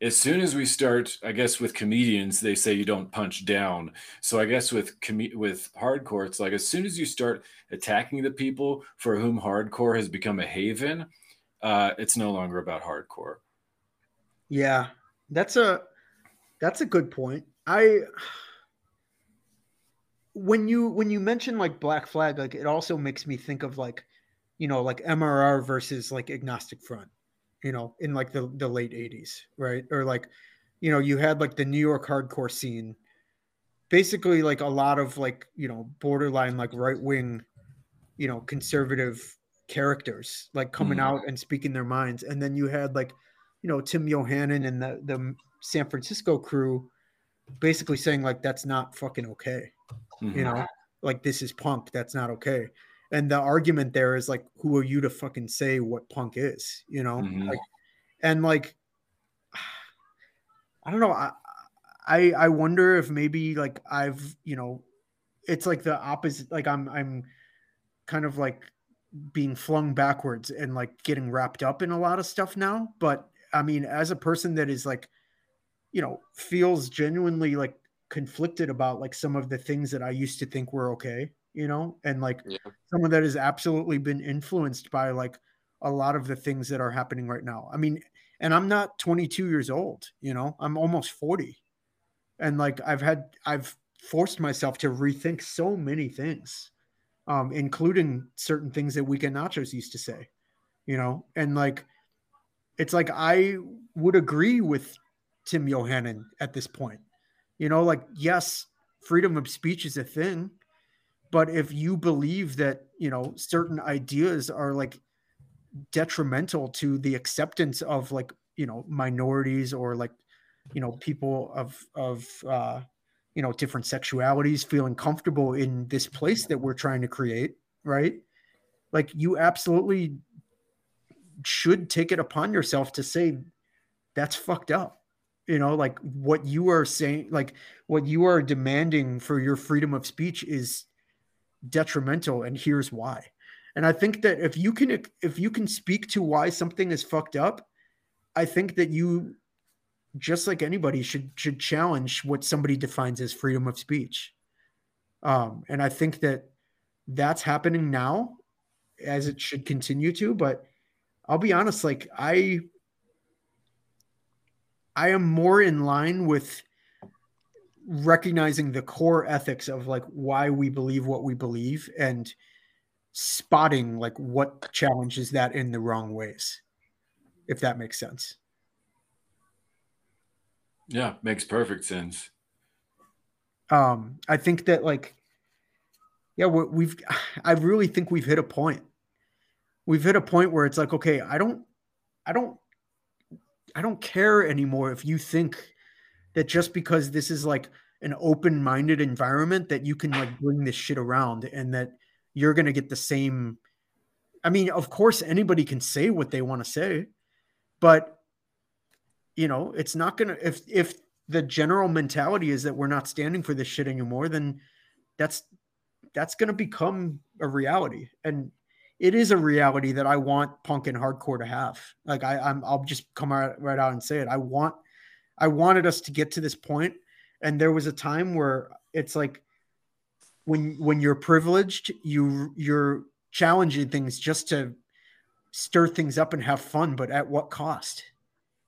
as soon as we start, I guess with comedians, they say you don't punch down. So I guess with com- with hardcore, it's like as soon as you start attacking the people for whom hardcore has become a haven, uh, it's no longer about hardcore. Yeah, that's a that's a good point. I when you when you mention like Black Flag, like it also makes me think of like, you know, like MRR versus like Agnostic Front, you know, in like the, the late 80s, right? Or like, you know, you had like the New York hardcore scene, basically like a lot of like, you know, borderline like right wing, you know, conservative characters like coming Mhm. out and speaking their minds. And then you had like, you know, Tim Yohannan and the, the San Francisco crew basically saying like that's not fucking okay Mhm. you know like this is punk that's not okay and the argument there is like who are you to fucking say what punk is you know Mhm. like and like i don't know I, I i wonder if maybe like i've you know it's like the opposite like i'm i'm kind of like being flung backwards and like getting wrapped up in a lot of stuff now but i mean as a person that is like you know feels genuinely like conflicted about like some of the things that i used to think were okay you know? And like Yeah. someone that has absolutely been influenced by like a lot of the things that are happening right now. I mean and i'm not 22 years old you know? I'm almost 40 and like i've had i've forced myself to rethink so many things um including certain things that weekend nachos used to say you know? And like it's like i would agree with tim yohannan at this point you know like yes freedom of speech is a thing but if you believe that you know certain ideas are like detrimental to the acceptance of like you know minorities or like you know people of of uh you know different sexualities feeling comfortable in this place that we're trying to create right? Like you absolutely should take it upon yourself to say that's fucked up you know like what you are saying like what you are demanding for your freedom of speech is detrimental and here's why. And i think that if you can if you can speak to why something is fucked up i think that you just like anybody should should challenge what somebody defines as freedom of speech. Um and i think that that's happening now as it should continue to but i'll be honest like i i am more in line with recognizing the core ethics of like why we believe what we believe and spotting like what challenges that in the wrong ways if that makes sense Yeah, makes perfect sense. um i think that like yeah we we've i really think we've hit a point we've hit a point where it's like okay i don't i don't i don't care anymore if you think that just because this is like an open-minded environment that you can like bring this shit around and that you're going to get the same i mean of course anybody can say what they want to say but you know it's not going to if if the general mentality is that we're not standing for this shit anymore then that's that's going to become a reality. And it is a reality that i want punk and hardcore to have. Like i i'm i'll just come out right out and say it. I want i wanted us to get to this point and there was a time where it's like when when you're privileged you you're challenging things just to stir things up and have fun but at what cost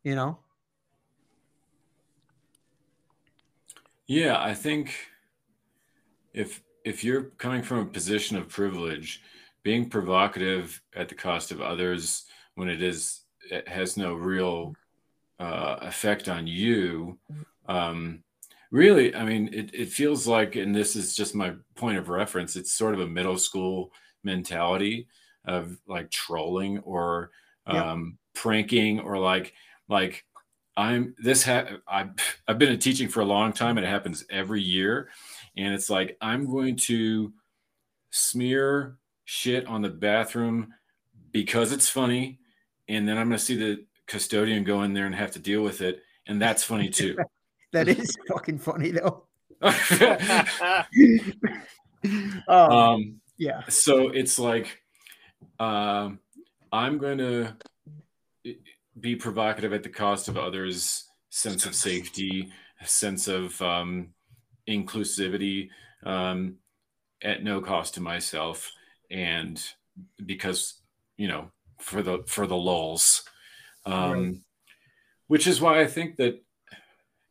you know? Yeah, I think if if you're coming from a position of privilege, being provocative at the cost of others when it is it has no real uh, effect on you, um, really, I mean, it, it feels like, and this is just my point of reference, it's sort of a middle school mentality of like trolling or Yeah. um, pranking or like like I'm this ha- I've, I've been in teaching for a long time and it happens every year and it's like I'm going to smear shit on the bathroom because it's funny. And then I'm going to see the custodian go in there and have to deal with it. And that's funny too. that is fucking funny though. Um, um yeah. so it's like um i'm going to be provocative at the cost of others sense of safety sense of um, inclusivity um, at no cost to myself and because you know for the for the lulls um, Right. which is why i think that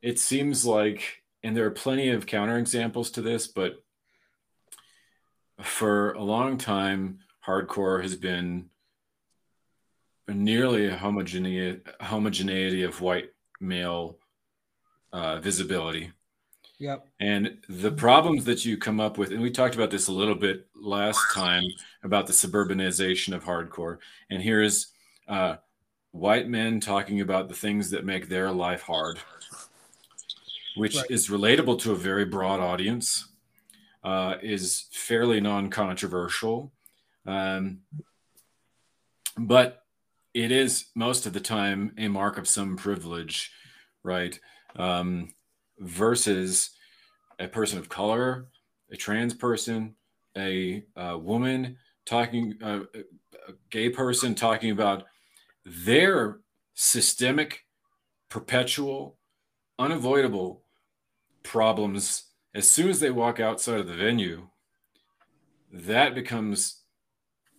it seems like and there are plenty of counterexamples to this but for a long time hardcore has been nearly a homogeneity, homogeneity of white male uh, visibility. Yep. And the problems that you come up with, and we talked about this a little bit last time about the suburbanization of hardcore. And here's uh, white men talking about the things that make their life hard, which right. is relatable to a very broad audience, uh, is fairly non controversial. Um, but it is most of the time a mark of some privilege, right? Um, versus a person of color, a trans person, a, a woman talking, uh, a gay person talking about their systemic, perpetual, unavoidable problems as soon as they walk outside of the venue, that becomes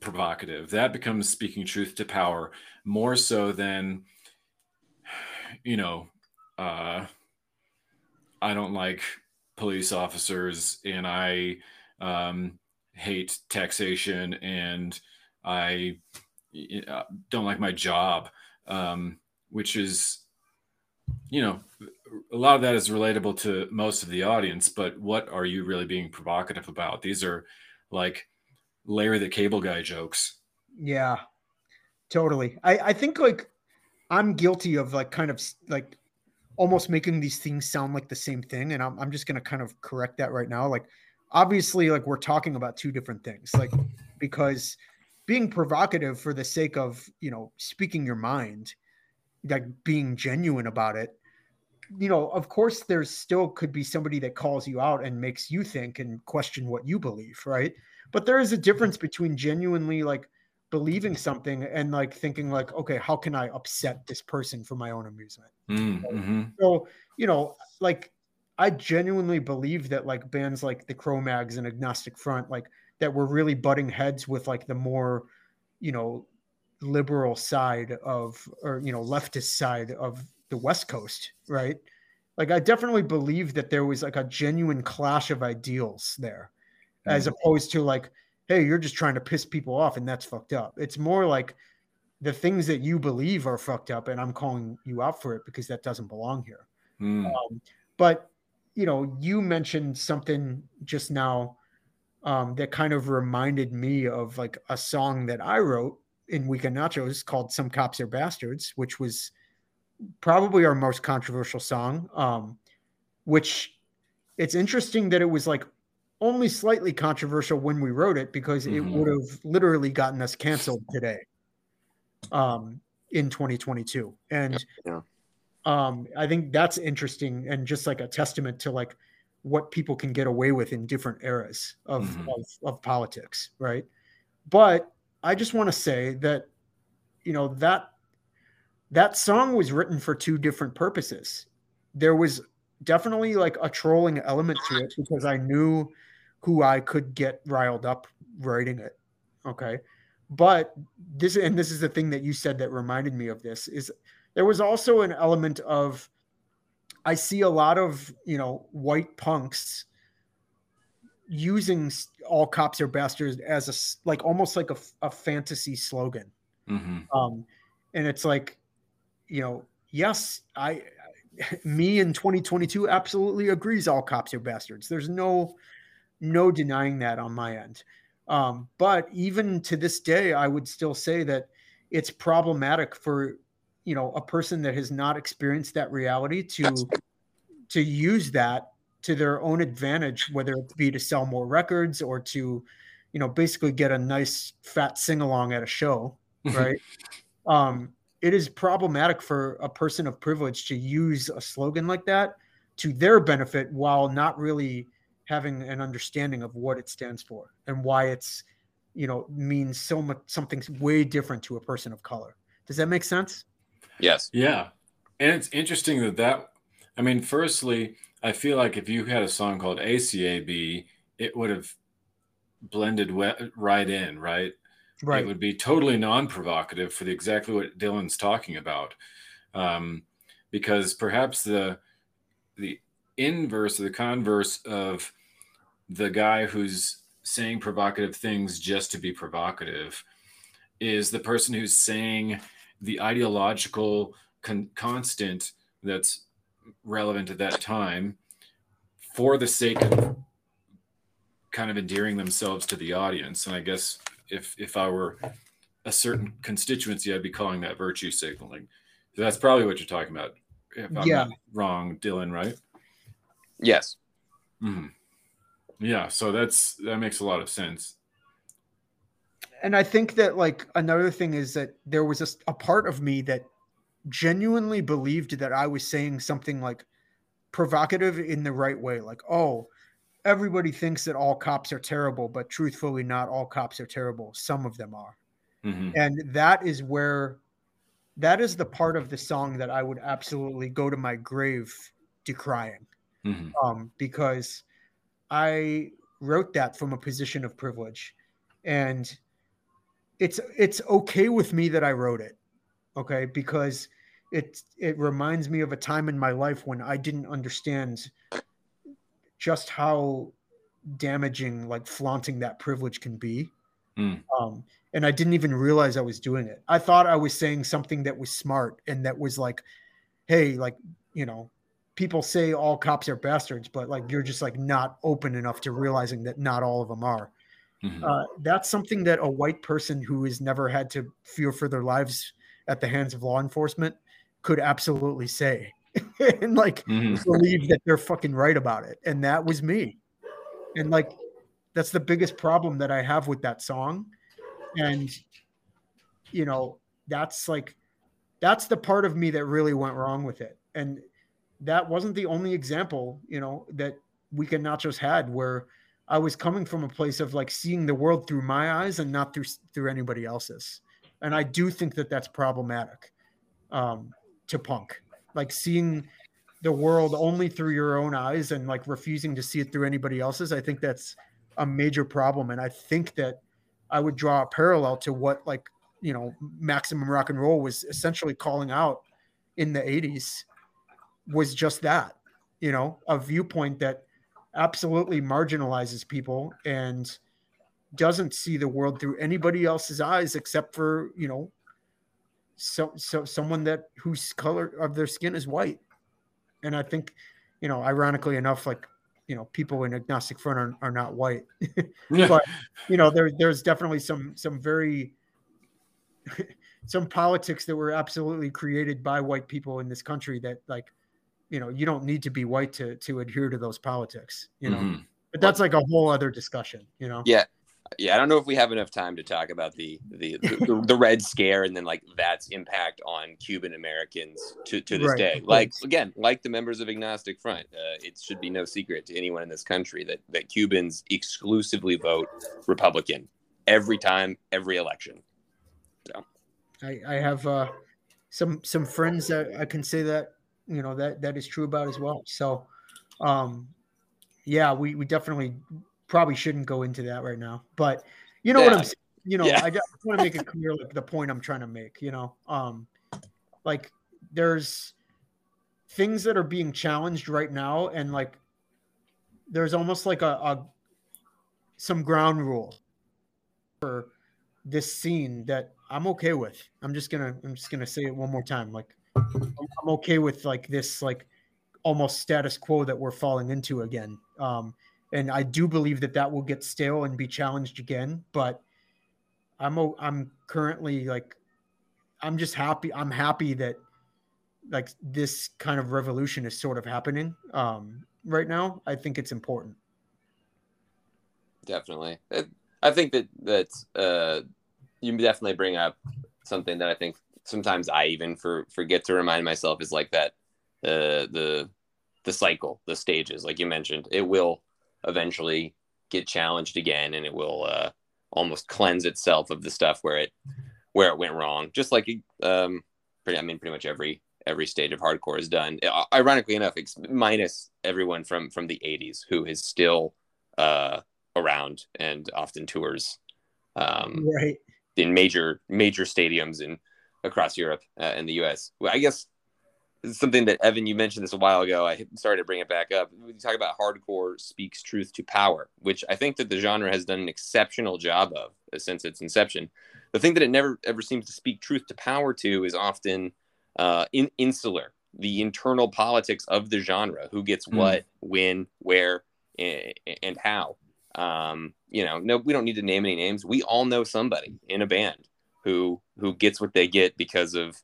provocative. That becomes speaking truth to power more so than, you know, uh, I don't like police officers and I um, hate taxation and I uh, don't like my job, um, which is, you know, a lot of that is relatable to most of the audience. But what are you really being provocative about? These are like Larry the Cable Guy jokes. Yeah, totally. I, I think like I'm guilty of like kind of like almost making these things sound like the same thing. And I'm, I'm just going to kind of correct that right now. Like, obviously, like we're talking about two different things, like, because being provocative for the sake of, you know, speaking your mind, like being genuine about it, you know, of course, there's still could be somebody that calls you out and makes you think and question what you believe, right? But there is a difference between genuinely like believing something and like thinking like okay how can i upset this person for my own amusement mm, mm-hmm. so you know like i genuinely believe that like bands like the cro-mags and agnostic front like that were really butting heads with like the more you know liberal side of or you know leftist side of the west coast right like i definitely believe that there was like a genuine clash of ideals there mm. as opposed to like hey, you're just trying to piss people off and that's fucked up. It's more like the things that you believe are fucked up and I'm calling you out for it because that doesn't belong here. Mm. Um, but you know, you mentioned something just now um, that kind of reminded me of like a song that I wrote in Weekend Nachos called "Some Cops Are Bastards," which was probably our most controversial song. Um, which it's interesting that it was like only slightly controversial when we wrote it because mm-hmm. it would have literally gotten us canceled today um, in 2022 and yeah. um, i think that's interesting and just like a testament to like what people can get away with in different eras of, mm-hmm. of, of politics right but i just want to say that you know that that song was written for two different purposes there was definitely like a trolling element to it because i knew who I could get riled up writing it. Okay. But this, and this is the thing that you said that reminded me of this is there was also an element of, I see a lot of, you know, white punks using all cops are bastards as a, like, almost like a, a fantasy slogan. Mm-hmm. Um, and it's like, you know, yes, I, me in 2022 absolutely agrees all cops are bastards. There's no, no denying that on my end. Um, but even to this day, I would still say that it's problematic for you know a person that has not experienced that reality to to use that to their own advantage, whether it be to sell more records or to you know basically get a nice fat sing along at a show, right? um, it is problematic for a person of privilege to use a slogan like that to their benefit while not really having an understanding of what it stands for and why it's you know means so much something way different to a person of color. Does that make sense? Yes. Yeah. And it's interesting that that i mean firstly i feel like if you had a song called acab it would have blended right in right? Right. it would be totally non-provocative for the exactly what dylan's talking about. Um, because perhaps the the inverse or the converse of the guy who's saying provocative things just to be provocative is the person who's saying the ideological con- constant that's relevant at that time for the sake of kind of endearing themselves to the audience. And I guess if if I were a certain constituency, I'd be calling that virtue signaling. So that's probably what you're talking about. If I'm Yeah. not wrong, Dylan, right? Yes. Mhm. Yeah. So that's that makes a lot of sense. and I think that like another thing is that there was a part of me that genuinely believed that I was saying something like provocative in the right way. Like, oh, everybody thinks that all cops are terrible, but truthfully, not all cops are terrible. Some of them are. Mhm. And that is where that is the part of the song that I would absolutely go to my grave decrying Mhm. um, because I wrote that from a position of privilege, and it's it's okay with me that I wrote it, okay, because it it reminds me of a time in my life when I didn't understand just how damaging like flaunting that privilege can be. Mm. Um, and I didn't even realize I was doing it. I thought I was saying something that was smart and that was like, hey, like, you know, people say all cops are bastards, but like you're just like not open enough to realizing that not all of them are. Mhm. Uh, that's something that a white person who has never had to fear for their lives at the hands of law enforcement could absolutely say and like Mhm. believe that they're fucking right about it. And that was me. And like, that's the biggest problem that I have with that song. And, you know, that's like, that's the part of me that really went wrong with it. And that wasn't the only example, you know, that Weekend Nachos had where I was coming from a place of like seeing the world through my eyes and not through through anybody else's. And I do think that that's problematic um, to punk, like seeing the world only through your own eyes and like refusing to see it through anybody else's. I think that's a major problem. And I think that I would draw a parallel to what like you know Maximumrocknroll was essentially calling out in the 80s was just that you know a viewpoint that absolutely marginalizes people and doesn't see the world through anybody else's eyes except for you know so so someone that whose color of their skin is white. And i think you know ironically enough like you know people in agnostic front are, are not white. But you know there there's definitely some some very some politics that were absolutely created by white people in this country that like you know you don't need to be white to to adhere to those politics you know Mhm. but that's like a whole other discussion you know Yeah. Yeah, I don't know if we have enough time to talk about the the the, the Red Scare and then like that's impact on Cuban Americans to, to this Right, day. Like again, like the members of Agnostic Front, uh, it should be no secret to anyone in this country that that Cubans exclusively vote Republican every time, every election. I, I have uh, some some friends that I can say that you know that that is true about as well. So, um, yeah, we we definitely probably shouldn't go into that right now. But you know what I'm saying. You know, Yeah. I just want to make it clear like the point I'm trying to make. You know, um, like there's things that are being challenged right now, and like there's almost like a, a some ground rule for this scene that I'm okay with. I'm just gonna I'm just gonna say it one more time. Like I'm okay with like this like almost status quo that we're falling into again. Um, and I do believe that that will get stale and be challenged again. But I'm I'm currently like I'm just happy. I'm happy that like this kind of revolution is sort of happening um, right now. I think it's important. Definitely. I think that that's uh, you definitely bring up something that I think sometimes I even for forget to remind myself is like that uh, the the cycle, the stages, like you mentioned, it will eventually get challenged again, and it will uh, almost cleanse itself of the stuff where it where it went wrong. Just like um, pretty, I mean, pretty much every every stage of hardcore is done. Ironically enough, ex- minus everyone from from the '80s who is still uh, around and often tours um, Right. in major major stadiums in across Europe uh, and the U.S. Well, I guess something that Evan you mentioned this a while ago. I started to bring it back up. We talk about hardcore speaks truth to power, which I think that the genre has done an exceptional job of since its inception. The thing that it never ever seems to speak truth to power to is often uh, in, insular, the internal politics of the genre, who gets mm. what, when, where, and, and how. Um, you know, no, we don't need to name any names. We all know somebody in a band who who gets what they get because of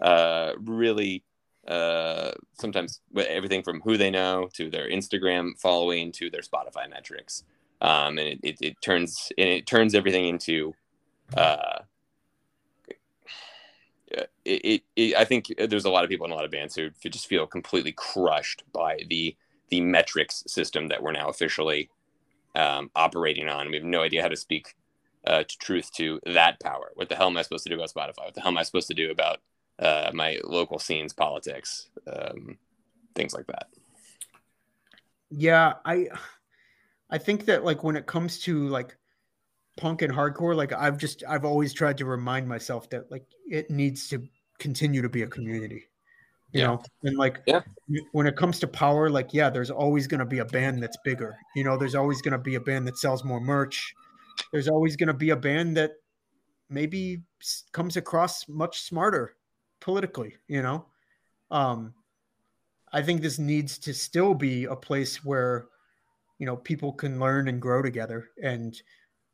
uh, really uh, sometimes everything from who they know to their Instagram following to their Spotify metrics, um, and it, it, it, turns and it turns everything into. Uh, it, it, I think there's a lot of people in a lot of bands who just feel completely crushed by the the metrics system that we're now officially um, operating on. We have no idea how to speak uh, to truth to that power. What the hell am I supposed to do about Spotify? What the hell am I supposed to do about uh, my local scenes, politics, um, things like that? Yeah, I I think that like when it comes to like punk and hardcore, like I've just I've always tried to remind myself that like it needs to continue to be a community you yeah. know and like yeah. when it comes to power like yeah there's always going to be a band that's bigger you know there's always going to be a band that sells more merch there's always going to be a band that maybe comes across much smarter politically you know um i think this needs to still be a place where you know people can learn and grow together and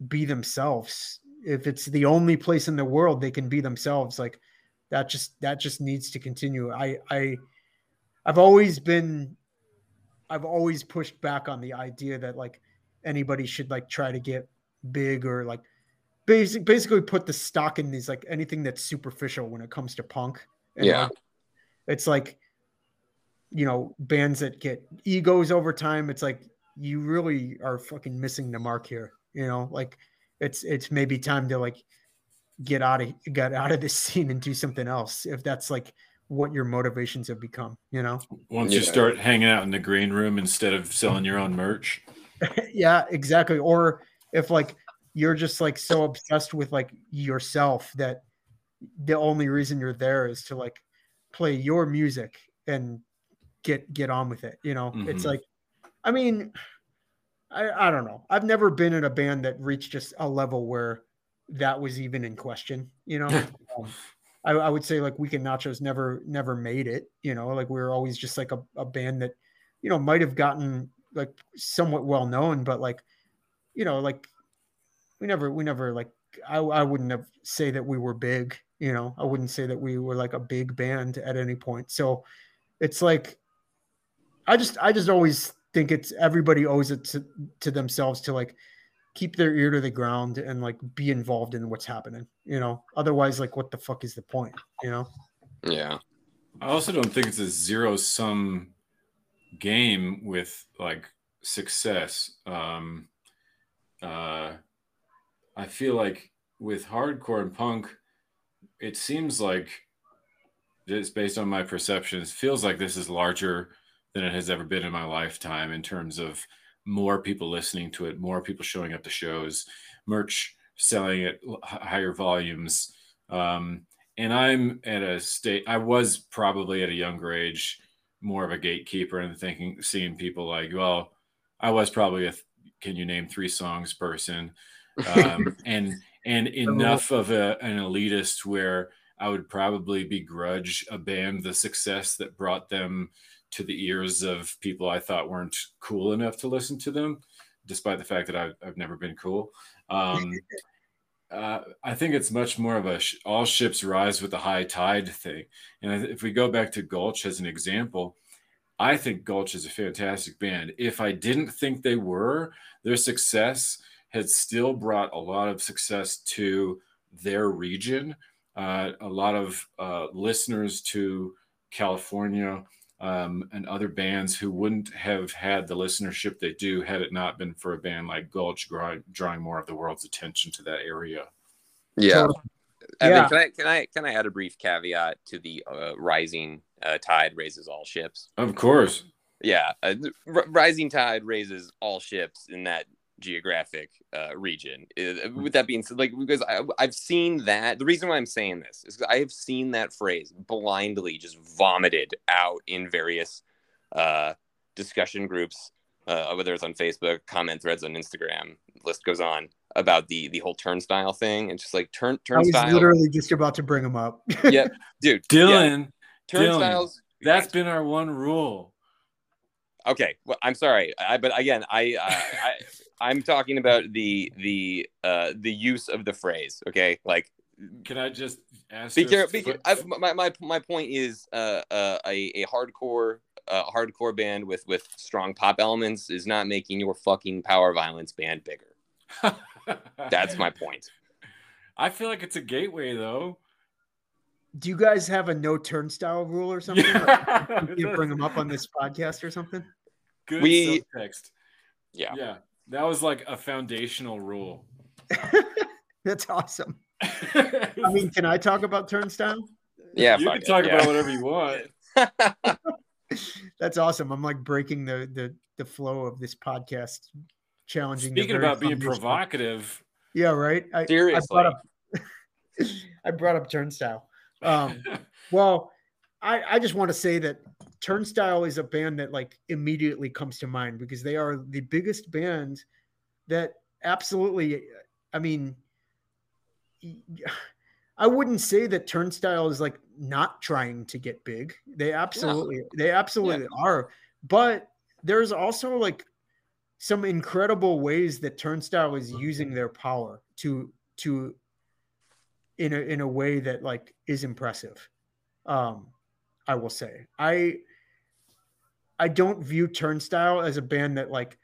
be themselves if it's the only place in the world they can be themselves like that just that just needs to continue. I I I've always been I've always pushed back on the idea that like anybody should like try to get big or like basic basically put the stock in these like anything that's superficial when it comes to punk. And yeah. Like, it's like you know, bands that get egos over time, it's like you really are fucking missing the mark here. You know, like it's it's maybe time to like get out of get out of this scene and do something else if that's like what your motivations have become you know once yeah. you start hanging out in the green room instead of selling your own merch yeah exactly or if like you're just like so obsessed with like yourself that the only reason you're there is to like play your music and get get on with it you know mm-hmm. it's like i mean I, I don't know i've never been in a band that reached just a level where that was even in question. You know, um, I, I, would say like Weekend Nachos never never made it. You know, like we were always just like a, a band that, you know, might have gotten like somewhat well known, but like, you know, like we never we never like I, I wouldn't have say that we were big. You know, I wouldn't say that we were like a big band at any point. So it's like I just I just always think it's everybody owes it to, to themselves to like keep their ear to the ground and like be involved in what's happening you know otherwise like what the fuck is the point you know yeah i also don't think it's a zero sum game with like success um uh i feel like with hardcore and punk it seems like it's based on my perceptions feels like this is larger than it has ever been in my lifetime in terms of more people listening to it, more people showing up to shows, merch selling at higher volumes. Um, and I'm at a state, I was probably at a younger age more of a gatekeeper and thinking, seeing people like, well, I was probably a can you name three songs person. Um, and, and enough of a, an elitist where I would probably begrudge a band the success that brought them to the ears of people I thought weren't cool enough to listen to them, despite the fact that I've, I've never been cool. Um, uh, I think it's much more of a sh- all ships rise with the high tide thing. And if we go back to Gulch as an example, I think Gulch is a fantastic band. If I didn't think they were, their success had still brought a lot of success to their region, uh, a lot of uh, listeners to California um, and other bands who wouldn't have had the listenership they do had it not been for a band like Gulch drawing, drawing more of the world's attention to that area. Yeah. So, yeah. can I can I can I add a brief caveat to the uh, rising uh, tide raises all ships? Of course. Yeah, uh, r- rising tide raises all ships in that geographic uh, region. Uh, with that being said, like because I, I've seen that. The reason why I'm saying this is I have seen that phrase blindly just vomited out in various uh, discussion groups, uh, whether it's on Facebook, comment threads on Instagram, list goes on about the the whole turnstile thing and just like turn turnstile. I was literally just about to bring them up. yeah, dude, Dylan, yeah. Turnstiles. That's been our one rule. Okay, well, I'm sorry, I, but again, I, I, I am talking about the the uh the use of the phrase. Okay, like. Can I just ask? Be careful. my, my my point is, uh, uh, a a hardcore uh, hardcore band with with strong pop elements is not making your fucking power violence band bigger. That's my point. I feel like it's a gateway though. Do you guys have a no turnstile rule or something? Yeah. you bring them up on this podcast or something? Good we, subtext. Yeah. Yeah. That was like a foundational rule. That's awesome. I mean, can I talk about turnstile? Yeah, you can talk yeah. about whatever you want. That's awesome. I'm like breaking the the the flow of this podcast, challenging. Speaking about being provocative. Yeah, right. I, Seriously, I brought up, I brought up turnstile. Um, well, I I just want to say that Turnstile is a band that like immediately comes to mind because they are the biggest band that absolutely. I mean. I wouldn't say that Turnstile is like not trying to get big. They absolutely, they absolutely yeah. are. But there's also like some incredible ways that Turnstile is using their power to to in a in a way that like is impressive. Um, I will say I I don't view Turnstile as a band that like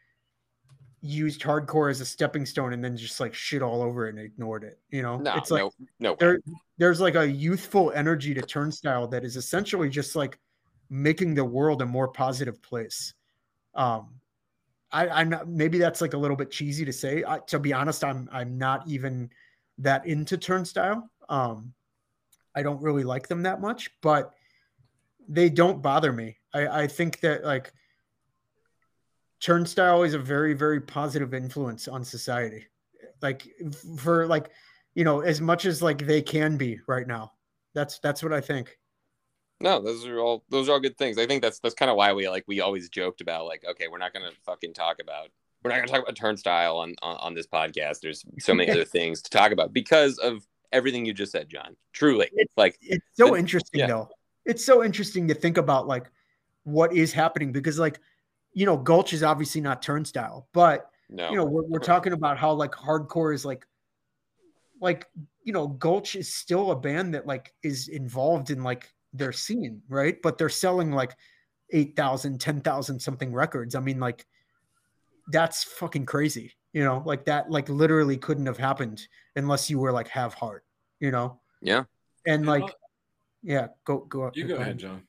used hardcore as a stepping stone and then just like shit all over it and ignored it. You know, no, it's like no, no. There, there's like a youthful energy to Turnstile that is essentially just like making the world a more positive place. Um, I, I'm not. Maybe that's like a little bit cheesy to say. I, to be honest, I'm I'm not even that into Turnstile. Um, I don't really like them that much, but they don't bother me. I, I think that like Turnstile is a very, very positive influence on society. Like for like, you know, as much as like they can be right now. That's that's what I think. No, those are all those are all good things. I think that's that's kind of why we like we always joked about like, okay, we're not gonna fucking talk about we're not gonna talk about turnstile on on, on this podcast. There's so many other things to talk about because of everything you just said, John. Truly. It's, like it's so the, interesting yeah. though. It's so interesting to think about like what is happening because like you know, Gulch is obviously not turnstile, but no. you know, we're, we're talking about how like hardcore is like, like, you know, Gulch is still a band that like is involved in like their scene, right? But they're selling like 8,000, 10,000 something records. I mean, like, that's fucking crazy, you know, like that, like literally couldn't have happened unless you were like have heart, you know? Yeah. And like, yeah, go, go. Up. You go, go ahead, John.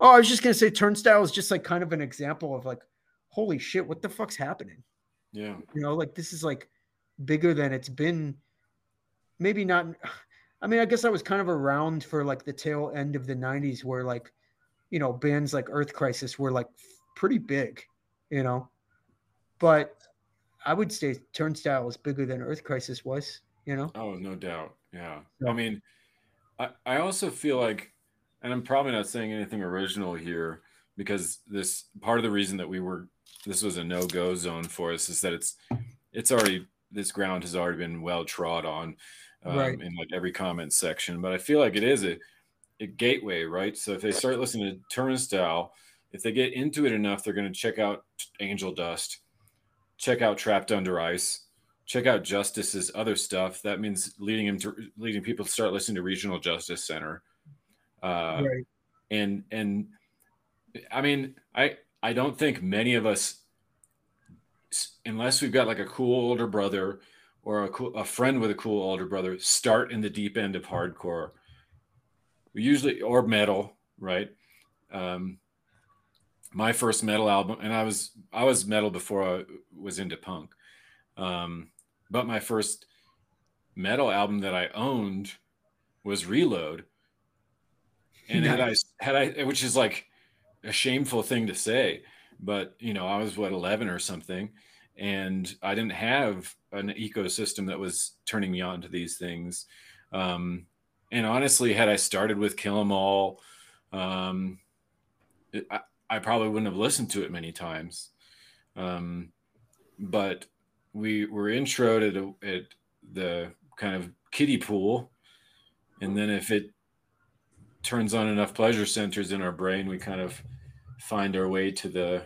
Oh, I was just gonna say turnstile is just like kind of an example of like, holy shit, what the fuck's happening? Yeah. You know, like this is like bigger than it's been. Maybe not. I mean, I guess I was kind of around for like the tail end of the 90s where like, you know, bands like Earth Crisis were like pretty big, you know. But I would say Turnstile is bigger than Earth Crisis was, you know. Oh, no doubt. Yeah. I mean, I, I also feel like and I'm probably not saying anything original here because this part of the reason that we were this was a no go zone for us is that it's it's already this ground has already been well trod on um, right. in like every comment section. But I feel like it is a, a gateway, right? So if they start listening to Turnstile, if they get into it enough, they're going to check out Angel Dust, check out Trapped Under Ice, check out Justice's other stuff. That means leading him to leading people to start listening to Regional Justice Center uh, right. And and I mean, I I don't think many of us, unless we've got like a cool older brother or a cool a friend with a cool older brother, start in the deep end of hardcore. We usually or metal, right? Um, my first metal album, and I was I was metal before I was into punk. Um, but my first metal album that I owned was Reload, and had I had I, which is like a shameful thing to say, but you know, I was what 11 or something, and I didn't have an ecosystem that was turning me on to these things. Um, and honestly, had I started with Kill 'Em All, um, it, I, I, probably wouldn't have listened to it many times. Um, but we were introed at, at the kind of kiddie pool, and then if it turns on enough pleasure centers in our brain, we kind of find our way to the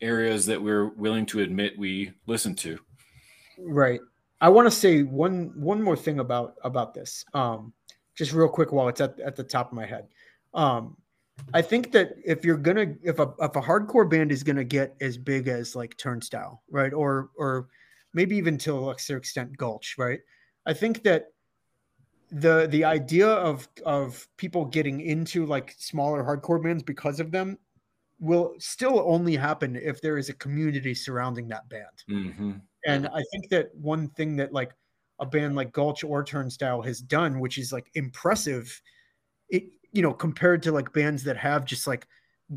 areas that we're willing to admit we listen to. Right. I want to say one one more thing about about this. Um, just real quick while it's at, at the top of my head. Um, I think that if you're gonna if a if a hardcore band is gonna get as big as like Turnstile, right, or or maybe even to a lesser extent Gulch, right? I think that the the idea of of people getting into like smaller hardcore bands because of them will still only happen if there is a community surrounding that band. Mm-hmm. And I think that one thing that like a band like Gulch or Turnstile has done, which is like impressive, it you know, compared to like bands that have just like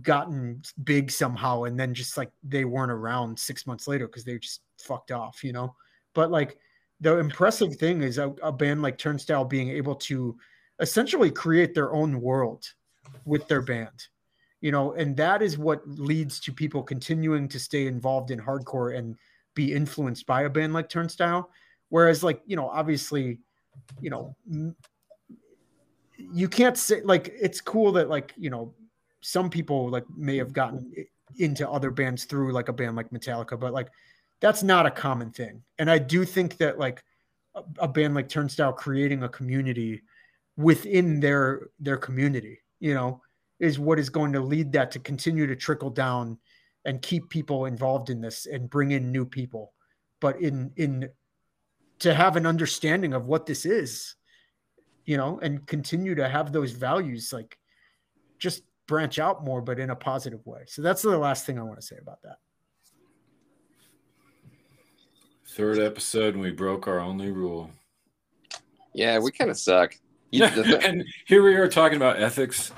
gotten big somehow and then just like they weren't around six months later because they just fucked off, you know. But like the impressive thing is a, a band like Turnstile being able to essentially create their own world with their band you know, and that is what leads to people continuing to stay involved in hardcore and be influenced by a band like Turnstile. Whereas, like, you know, obviously, you know, you can't say like it's cool that like you know some people like may have gotten into other bands through like a band like Metallica, but like that's not a common thing. And I do think that like a, a band like Turnstile creating a community within their their community, you know, is what is going to lead that to continue to trickle down and keep people involved in this and bring in new people but in in to have an understanding of what this is you know and continue to have those values like just branch out more but in a positive way. So that's the last thing i want to say about that. Third episode and we broke our only rule. Yeah we kind of suck. You, and here we are talking about ethics.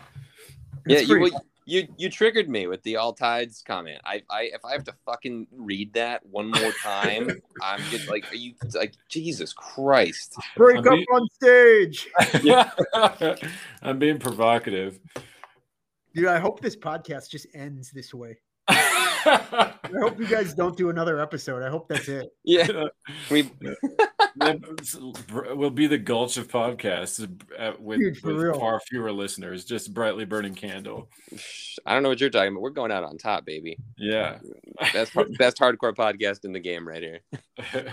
Yeah, you, you you triggered me with the all tides comment. I, I if I have to fucking read that one more time, I'm just like, are you like Jesus Christ? Break I'm up being, on stage. Yeah, I'm being provocative. Dude, I hope this podcast just ends this way. I hope you guys don't do another episode. I hope that's it. Yeah, we will be the Gulch of podcasts uh, with, Dude, with far fewer listeners. Just brightly burning candle. I don't know what you're talking about. We're going out on top, baby. Yeah, best best hardcore podcast in the game right here.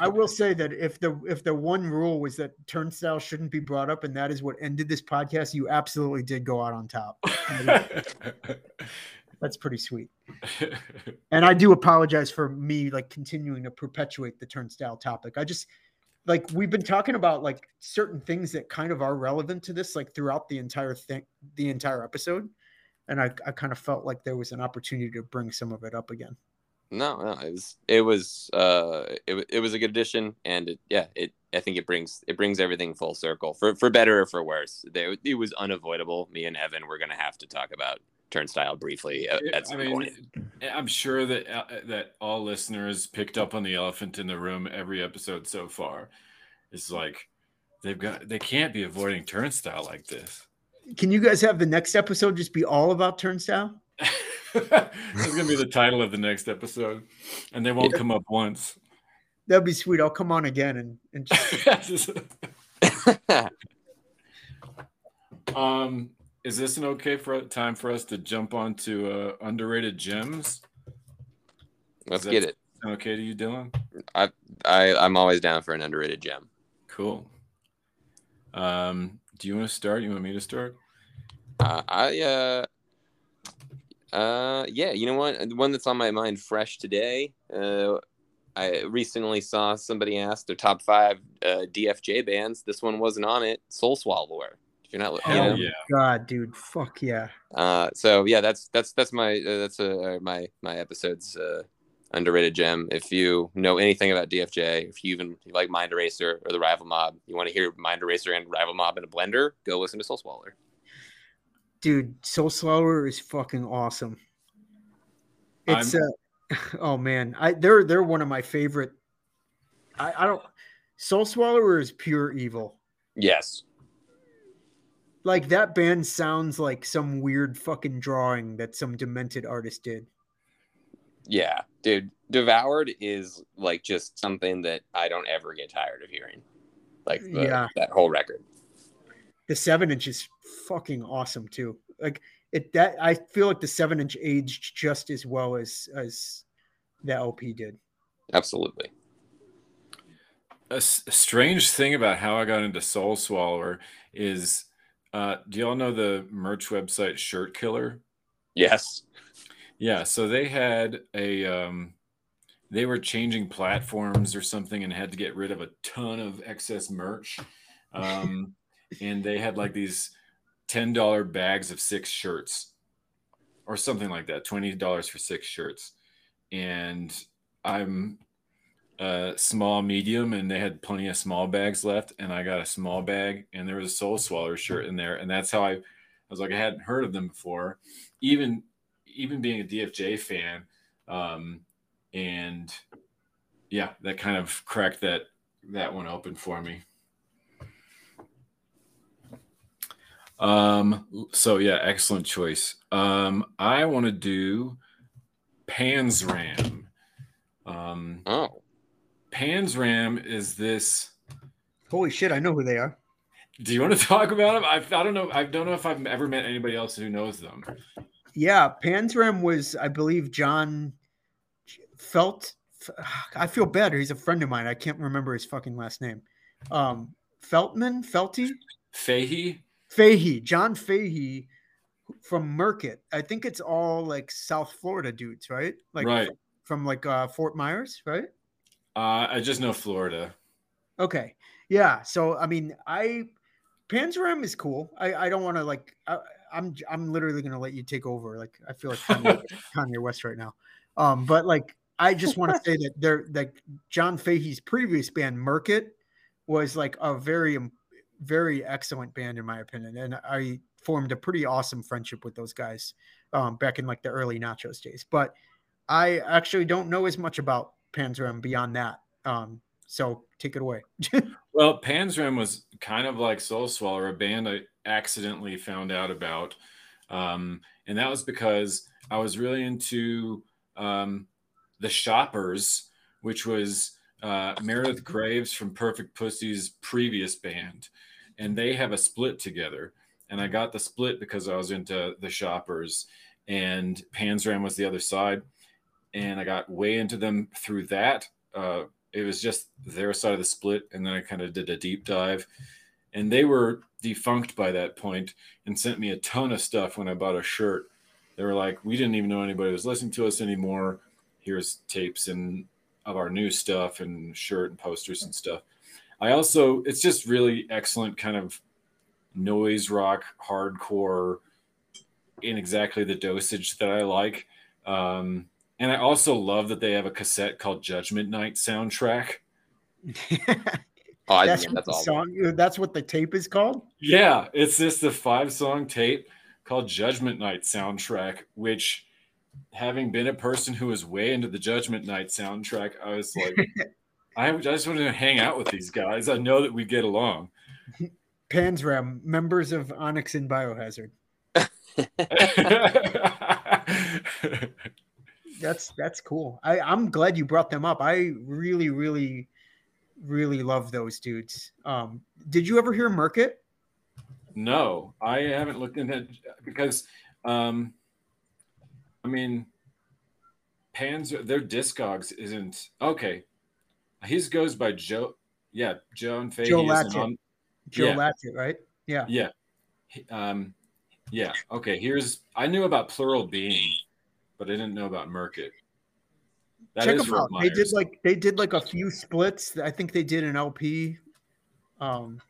I will say that if the if the one rule was that turnstile shouldn't be brought up, and that is what ended this podcast, you absolutely did go out on top. That's pretty sweet. and I do apologize for me like continuing to perpetuate the turnstile topic. I just like we've been talking about like certain things that kind of are relevant to this like throughout the entire thing the entire episode. And I, I kind of felt like there was an opportunity to bring some of it up again. No no it was it was uh it, it was a good addition. And it, yeah it i think it brings it brings everything full circle. For for better or for worse it, it was unavoidable. Me and evan were gonna have to talk about turnstile briefly at, at some I mean, point. I'm sure that uh, that all listeners picked up on the elephant in the room every episode so far. It's like they've got they can't be avoiding turnstile like this. Can you guys have the next episode just be all about turnstile? it's gonna be the title of the next episode, and they won't yeah. come up once. That'd be sweet. I'll come on again and and. Just... um is this an okay for time for us to jump onto uh, underrated gems? Let's get it. Okay to you, Dylan? I I I'm always down for an underrated gem. Cool. Um, do you want to start? You want me to start? Uh, I uh, uh, yeah. You know what? The one that's on my mind fresh today. Uh, I recently saw somebody ask their top five uh, DFJ bands. This one wasn't on it. Soul Swallower. If you're not, Hell you know? yeah, God, dude, fuck yeah. Uh, so yeah, that's that's that's my uh, that's uh, my my episode's uh, underrated gem. If you know anything about DFJ, if you even you like Mind Eraser or the Rival Mob, you want to hear Mind Eraser and Rival Mob in a blender, go listen to Soul Swallower. Dude, Soul Swallower is fucking awesome. It's uh, Oh man, I they're they're one of my favorite. I, I don't. Soul Swallower is pure evil. Yes. Like that band sounds like some weird fucking drawing that some demented artist did. Yeah, dude. Devoured is like just something that I don't ever get tired of hearing. Like the, Yeah. that whole record. The seven inch is fucking awesome too. Like it that I feel like the seven inch aged just as well as as the LP did. Absolutely. A, s- a strange thing about how I got into Soul Swallower is, uh, do y'all know the merch website Shirt Killer? Yes. Yeah, so they had a um they were changing platforms or something and had to get rid of a ton of excess merch. Um and they had like these $10 bags of six shirts or something like that, $20 for six shirts. And I'm a small medium and they had plenty of small bags left and I got a small bag and there was a soul swallower shirt in there and that's how I I was like I hadn't heard of them before even even being a DFJ fan, um, and yeah, that kind of cracked that that one open for me. Um, so yeah, excellent choice. Um, I want to do Panzram. Um, Oh. Panzram is this. Holy shit, I know who they are. Do you want to talk about them? I, I don't know. I don't know if I've ever met anybody else who knows them. Yeah, Panzram was, I believe, John Felt. I feel bad. He's a friend of mine. I can't remember his fucking last name. Um, Feltman, Felty, Fahey. Fahey, John Fahey from Merkit. I think it's all like South Florida dudes, right? Like Right. from like uh, Fort Myers, right? Uh, I just know Florida. Okay. Yeah. So I mean, I Panzram is cool. I, I don't want to like I, I'm I'm literally gonna let you take over. Like I feel like Kanye, Kanye West right now. Um, but like I just want to say that they're like John Fahey's previous band, Merkit, was like a very um, very excellent band in my opinion, and I formed a pretty awesome friendship with those guys um, back in like the early Nachos days. But I actually don't know as much about Panzram beyond that. Um, so take it away. Well, Panzram was kind of like Soul Swallower, a band I accidentally found out about. Um, and that was because I was really into um, The Shoppers, which was uh, Meredith Graves from Perfect Pussy's previous band. And they have a split together. And I got the split because I was into The Shoppers, and Panzram was the other side. And I got way into them through that. Uh, it was just their side of the split and then i kind of did a deep dive. And they were defunct by that point and sent me a ton of stuff when i bought a shirt. They were like we didn't even know anybody was listening to us anymore. Here's tapes and of our new stuff and shirt and posters and stuff. I also it's just really excellent kind of noise rock hardcore in exactly the dosage that i like. Um, and I also love that they have a cassette called Judgment Night soundtrack. Oh, I that's what that's the all. song. That's what the tape is called. Yeah, it's just a five song tape called Judgment Night soundtrack, which having been a person who was way into the Judgment Night soundtrack, I was like, I just wanted to hang out with these guys. I know that we get along. Panzram, members of Onyx and Biohazard. That's that's cool. I I'm glad you brought them up. I really really really love those dudes. Um, did you ever hear Merkit? no, I haven't looked into it because, um, I mean, Pans, their Discogs isn't okay. His goes by Joe. Yeah, Joan Fahey. Joe Latchett. on- Joe Yeah. Latchett, right? Yeah. Yeah. Um, yeah. Okay. Here's I knew about Plural Being, but I didn't know about Merkit. That Check is them out. They did like they did like a few splits. I think they did an LP. Um,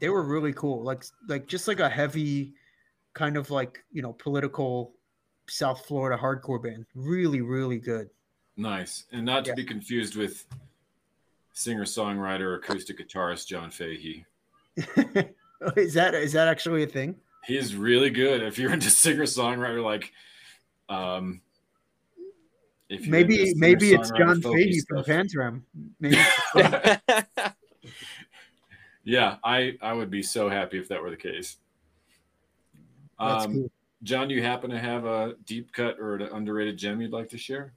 they were really cool. Like like just like a heavy, kind of like you know political South Florida hardcore band. Really really good. nice, and not to Yeah. be confused with singer-songwriter, acoustic guitarist John Fahey. is that is that actually a thing? He's really good. If you're into singer-songwriter, like, um, If you're maybe maybe it's John folky Fahey from stuff. Maybe Yeah, I I would be so happy if that were the case. Um, cool. John, do you happen to have a deep cut or an underrated gem you'd like to share?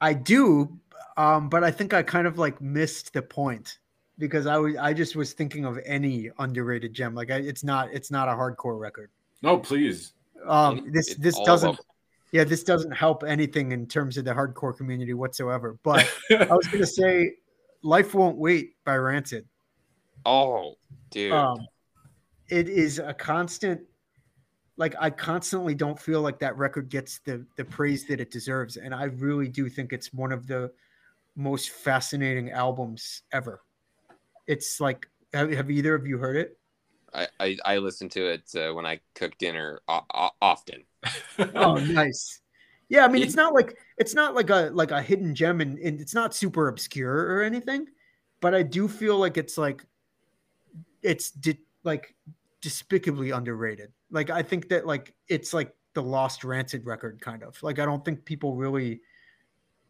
I do, um, but I think I kind of like missed the point because I was I just was thinking of any underrated gem. Like I, it's not it's not a hardcore record. No, please. Um, this this all doesn't about- yeah this doesn't help anything in terms of the hardcore community whatsoever. But I was gonna say, "Life Won't Wait" by Rancid. oh, dude. Um, it is a constant. Like I constantly don't feel like that record gets the the praise that it deserves, and I really do think it's one of the most fascinating albums ever. It's like, have, have either of you heard it? I, I I listen to it uh, when I cook dinner o- o- often. Oh, nice. Yeah, I mean, it's not like it's not like a like a hidden gem, and, and it's not super obscure or anything, but I do feel like it's like it's di- like despicably underrated. Like I think that like it's like the lost rancid record kind of. Like I don't think people really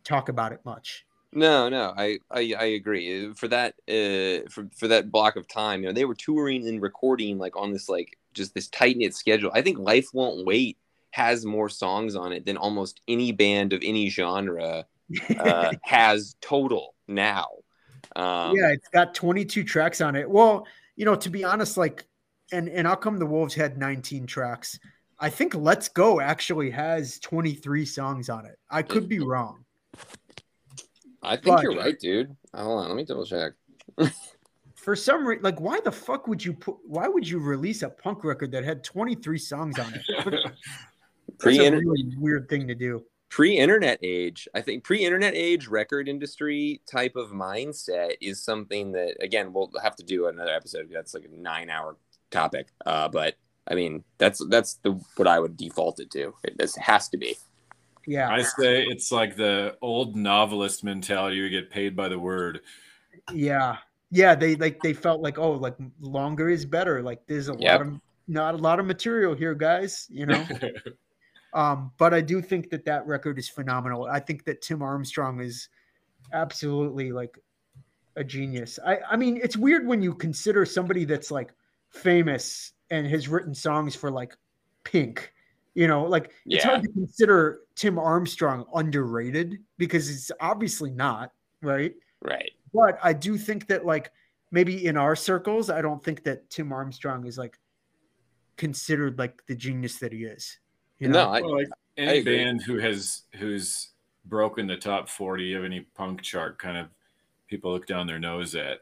talk about it much. No, no, I, I I agree. For that uh for for that block of time, you know, they were touring and recording like on this like just this tight knit schedule. I think Life Won't Wait has more songs on it than almost any band of any genre uh, has total now. Um, yeah, it's got 22 tracks on it. Well, you know, to be honest, like, and and Out Come the Wolves had 19 tracks? I think Let's Go actually has 23 songs on it. I could be wrong. I think But- you're right, dude. Hold on, let me double check. For some reason, like, why the fuck would you put? Why would you release a punk record that had 23 songs on it? That's Pre a really weird thing to do. pre-internet age i think pre-internet age record industry type of mindset is something that again we'll have to do another episode that's like a nine hour topic uh but i mean that's that's the what i would default it to it this has to be Yeah, I say it's like the old novelist mentality. You get paid by the word. yeah, yeah. They like they felt like oh, like longer is better. Like there's a Yep. lot of not a lot of material here, guys. You know. Um, but I do think that that record is phenomenal. I think that Tim Armstrong is absolutely like a genius. I, I mean, it's weird when you consider somebody that's like famous and has written songs for like Pink. You know, like it's Yeah. hard to consider Tim Armstrong underrated because it's obviously not, right? right But I do think that like maybe in our circles, I don't think that Tim Armstrong is like considered like the genius that he is. You know? no I, Well, like any agree. band who has who's broken the top 40 of any punk chart kind of people look down their nose at.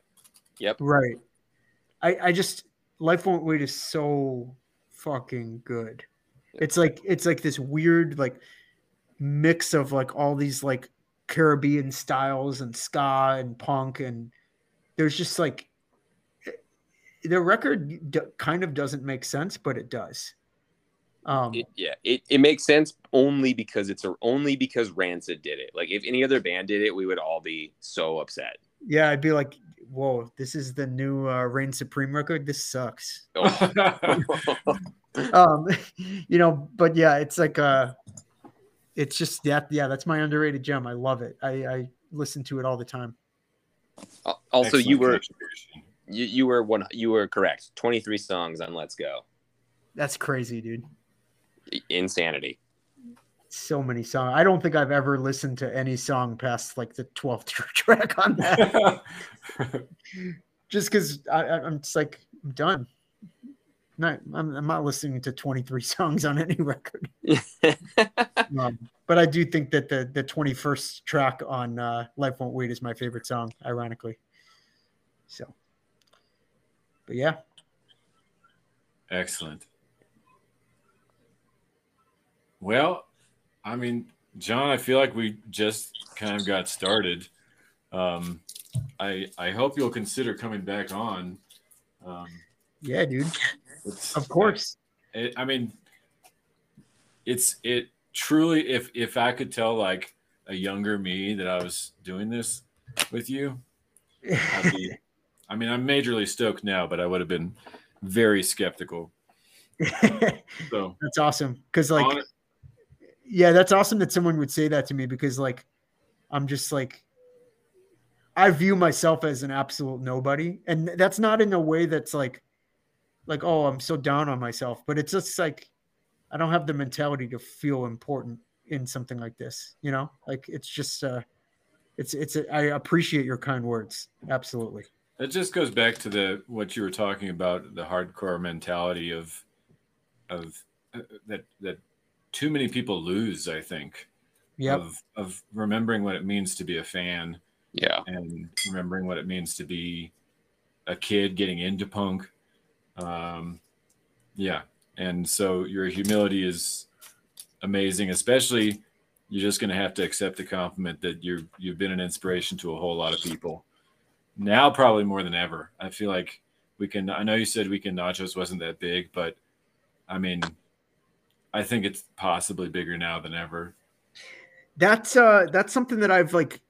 Yep. Right. I I just Life Won't Wait is so fucking good. It's like it's like this weird like mix of like all these like Caribbean styles and ska and punk and there's just like eh, the record d- kind of doesn't make sense but it does. Um it, yeah it, it makes sense only because it's a, only because rancid did it. Like if any other band did it we would all be so upset. Yeah, I'd be like whoa, this is the new uh, Reign Supreme record. This sucks. Oh. um you know but yeah it's like uh it's just that yeah that's my underrated gem. I love it. I i listen to it all the time. Also you were you, you were one you were correct. 23 songs on let's go. That's crazy dude insanity. So many songs i don't think i've ever listened to any song past like the 12th track on that. Just because i'm just like i'm done. Not I'm, I'm not listening to 23 songs on any record. Um, but i do think that the the 21st track on uh life won't wait is my favorite song ironically. So but yeah. Excellent. Well, I mean, John, I feel like we just kind of got started. Um, I I hope you'll consider coming back on. Um, yeah dude of course It, I mean, it's it truly. If if I could tell like a younger me that I was doing this with you, I'd be, I mean, I'm majorly stoked now, but I would have been very skeptical. So that's awesome because like Yeah, that's awesome that someone would say that to me because like I'm just like I view myself as an absolute nobody. And that's not in a way that's like like, oh, I'm so down on myself, but it's just like I don't have the mentality to feel important in something like this, you know? Like it's just uh it's it's a, I appreciate your kind words. Absolutely. It just goes back to the what you were talking about the hardcore mentality of of uh, that that too many people lose. I think. Yeah. Of of remembering what it means to be a fan. Yeah. And remembering what it means to be a kid getting into punk. Um, yeah. And so your humility is amazing, especially you're just going to have to accept the compliment that you're you've been an inspiration to a whole lot of people now probably more than ever. I feel like we can. I know you said weekend nachos wasn't that big, but I mean, I think it's possibly bigger now than ever. That's uh that's something that I've like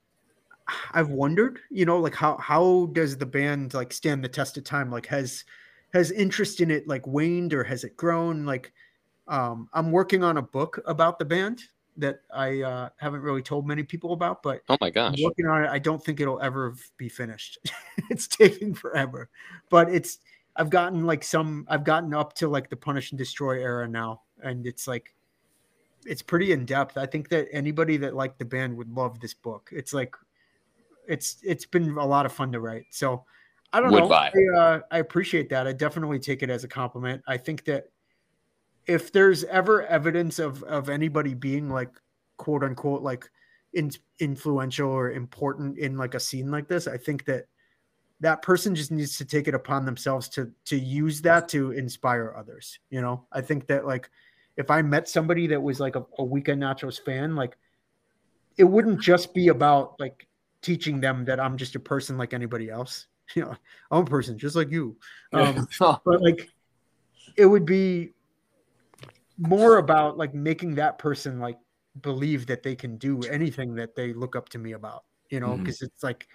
I've wondered, you know, like how how does the band like stand the test of time? Like has has interest in it like waned or has it grown? Like um I'm working on a book about the band that I uh, haven't really told many people about, but oh my gosh, I'm working on it. I don't think it'll ever be finished. it's taking forever, but it's. I've gotten like some. I've gotten up to like the punish and destroy era now, and it's like, it's pretty in depth. I think that anybody that liked the band would love this book. It's like, it's it's been a lot of fun to write. So, I don't would know. I, uh, I appreciate that. I definitely take it as a compliment. I think that if there's ever evidence of of anybody being like quote unquote like in, influential or important in like a scene like this, I think that that person just needs to take it upon themselves to to use that to inspire others. You know, I think that like if I met somebody that was like a, a weekend nachos fan, like it wouldn't just be about like teaching them that I'm just a person like anybody else. You know, I'm a person just like you. Um, but like it would be more about like making that person like believe that they can do anything that they look up to me about, you know, because mm-hmm. it's like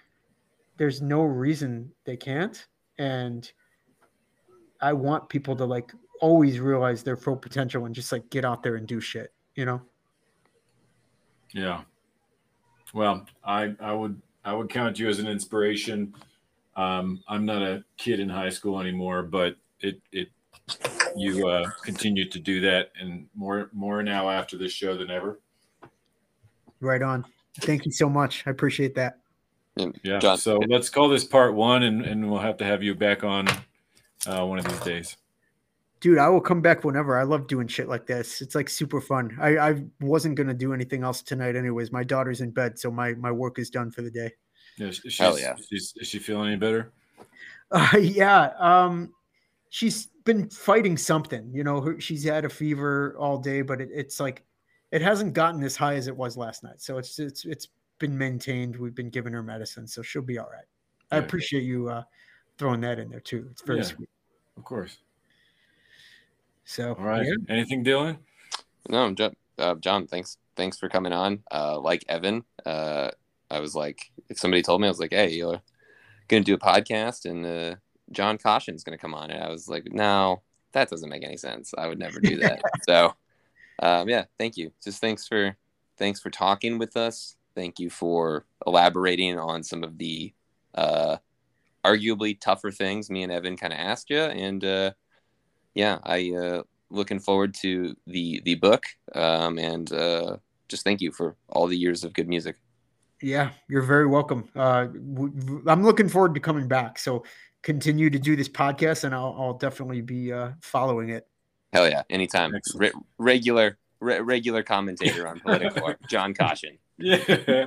there's no reason they can't. And I want people to like always realize their full potential and just like get out there and do shit, you know? Yeah. Well, I I would I would count you as an inspiration. Um, I'm not a kid in high school anymore, but it it you uh, continue to do that and more more now after this show than ever. Right on. Thank you so much. I appreciate that. Yeah. John, so let's call this part one, and, and we'll have to have you back on uh, one of these days. Dude, I will come back whenever. I love doing shit like this. It's like super fun. I, I wasn't gonna do anything else tonight, anyways. My daughter's in bed, so my my work is done for the day. Yeah, she's, Hell yeah. She's, is she feeling any better? Uh, yeah. Um, she's been fighting something. You know, her, she's had a fever all day, but it, it's like it hasn't gotten as high as it was last night. So it's it's it's been maintained. We've been giving her medicine, so she'll be all right. I appreciate you uh, throwing that in there too. It's very yeah, sweet. Of course. So all right. Yeah. Anything, Dylan? No, John, uh, John. Thanks, thanks for coming on. Uh, like Evan, uh, I was like, if somebody told me, I was like, hey, you're gonna do a podcast, and uh, John Caution's going to come on. And I was like, no, that doesn't make any sense. I would never do that. so, um, yeah, thank you. Just thanks for thanks for talking with us. Thank you for elaborating on some of the uh, arguably tougher things me and Evan kind of asked you. And uh, yeah, I uh, looking forward to the the book. Um, and uh, just thank you for all the years of good music. Yeah, you're very welcome. Uh, I'm looking forward to coming back. So continue to do this podcast, and I'll, I'll definitely be uh, following it. Hell yeah, anytime. Re- regular re- regular commentator on political, John Caution. Yeah,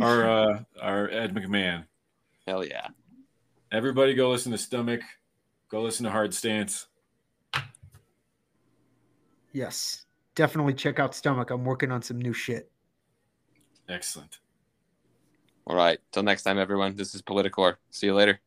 our uh, our Ed McMahon. Hell yeah. Everybody, go listen to Stomach. Go listen to Hard Stance. Yes, definitely check out Stomach. I'm working on some new shit. Excellent. All right. Till next time, everyone. This is Politicore. See you later.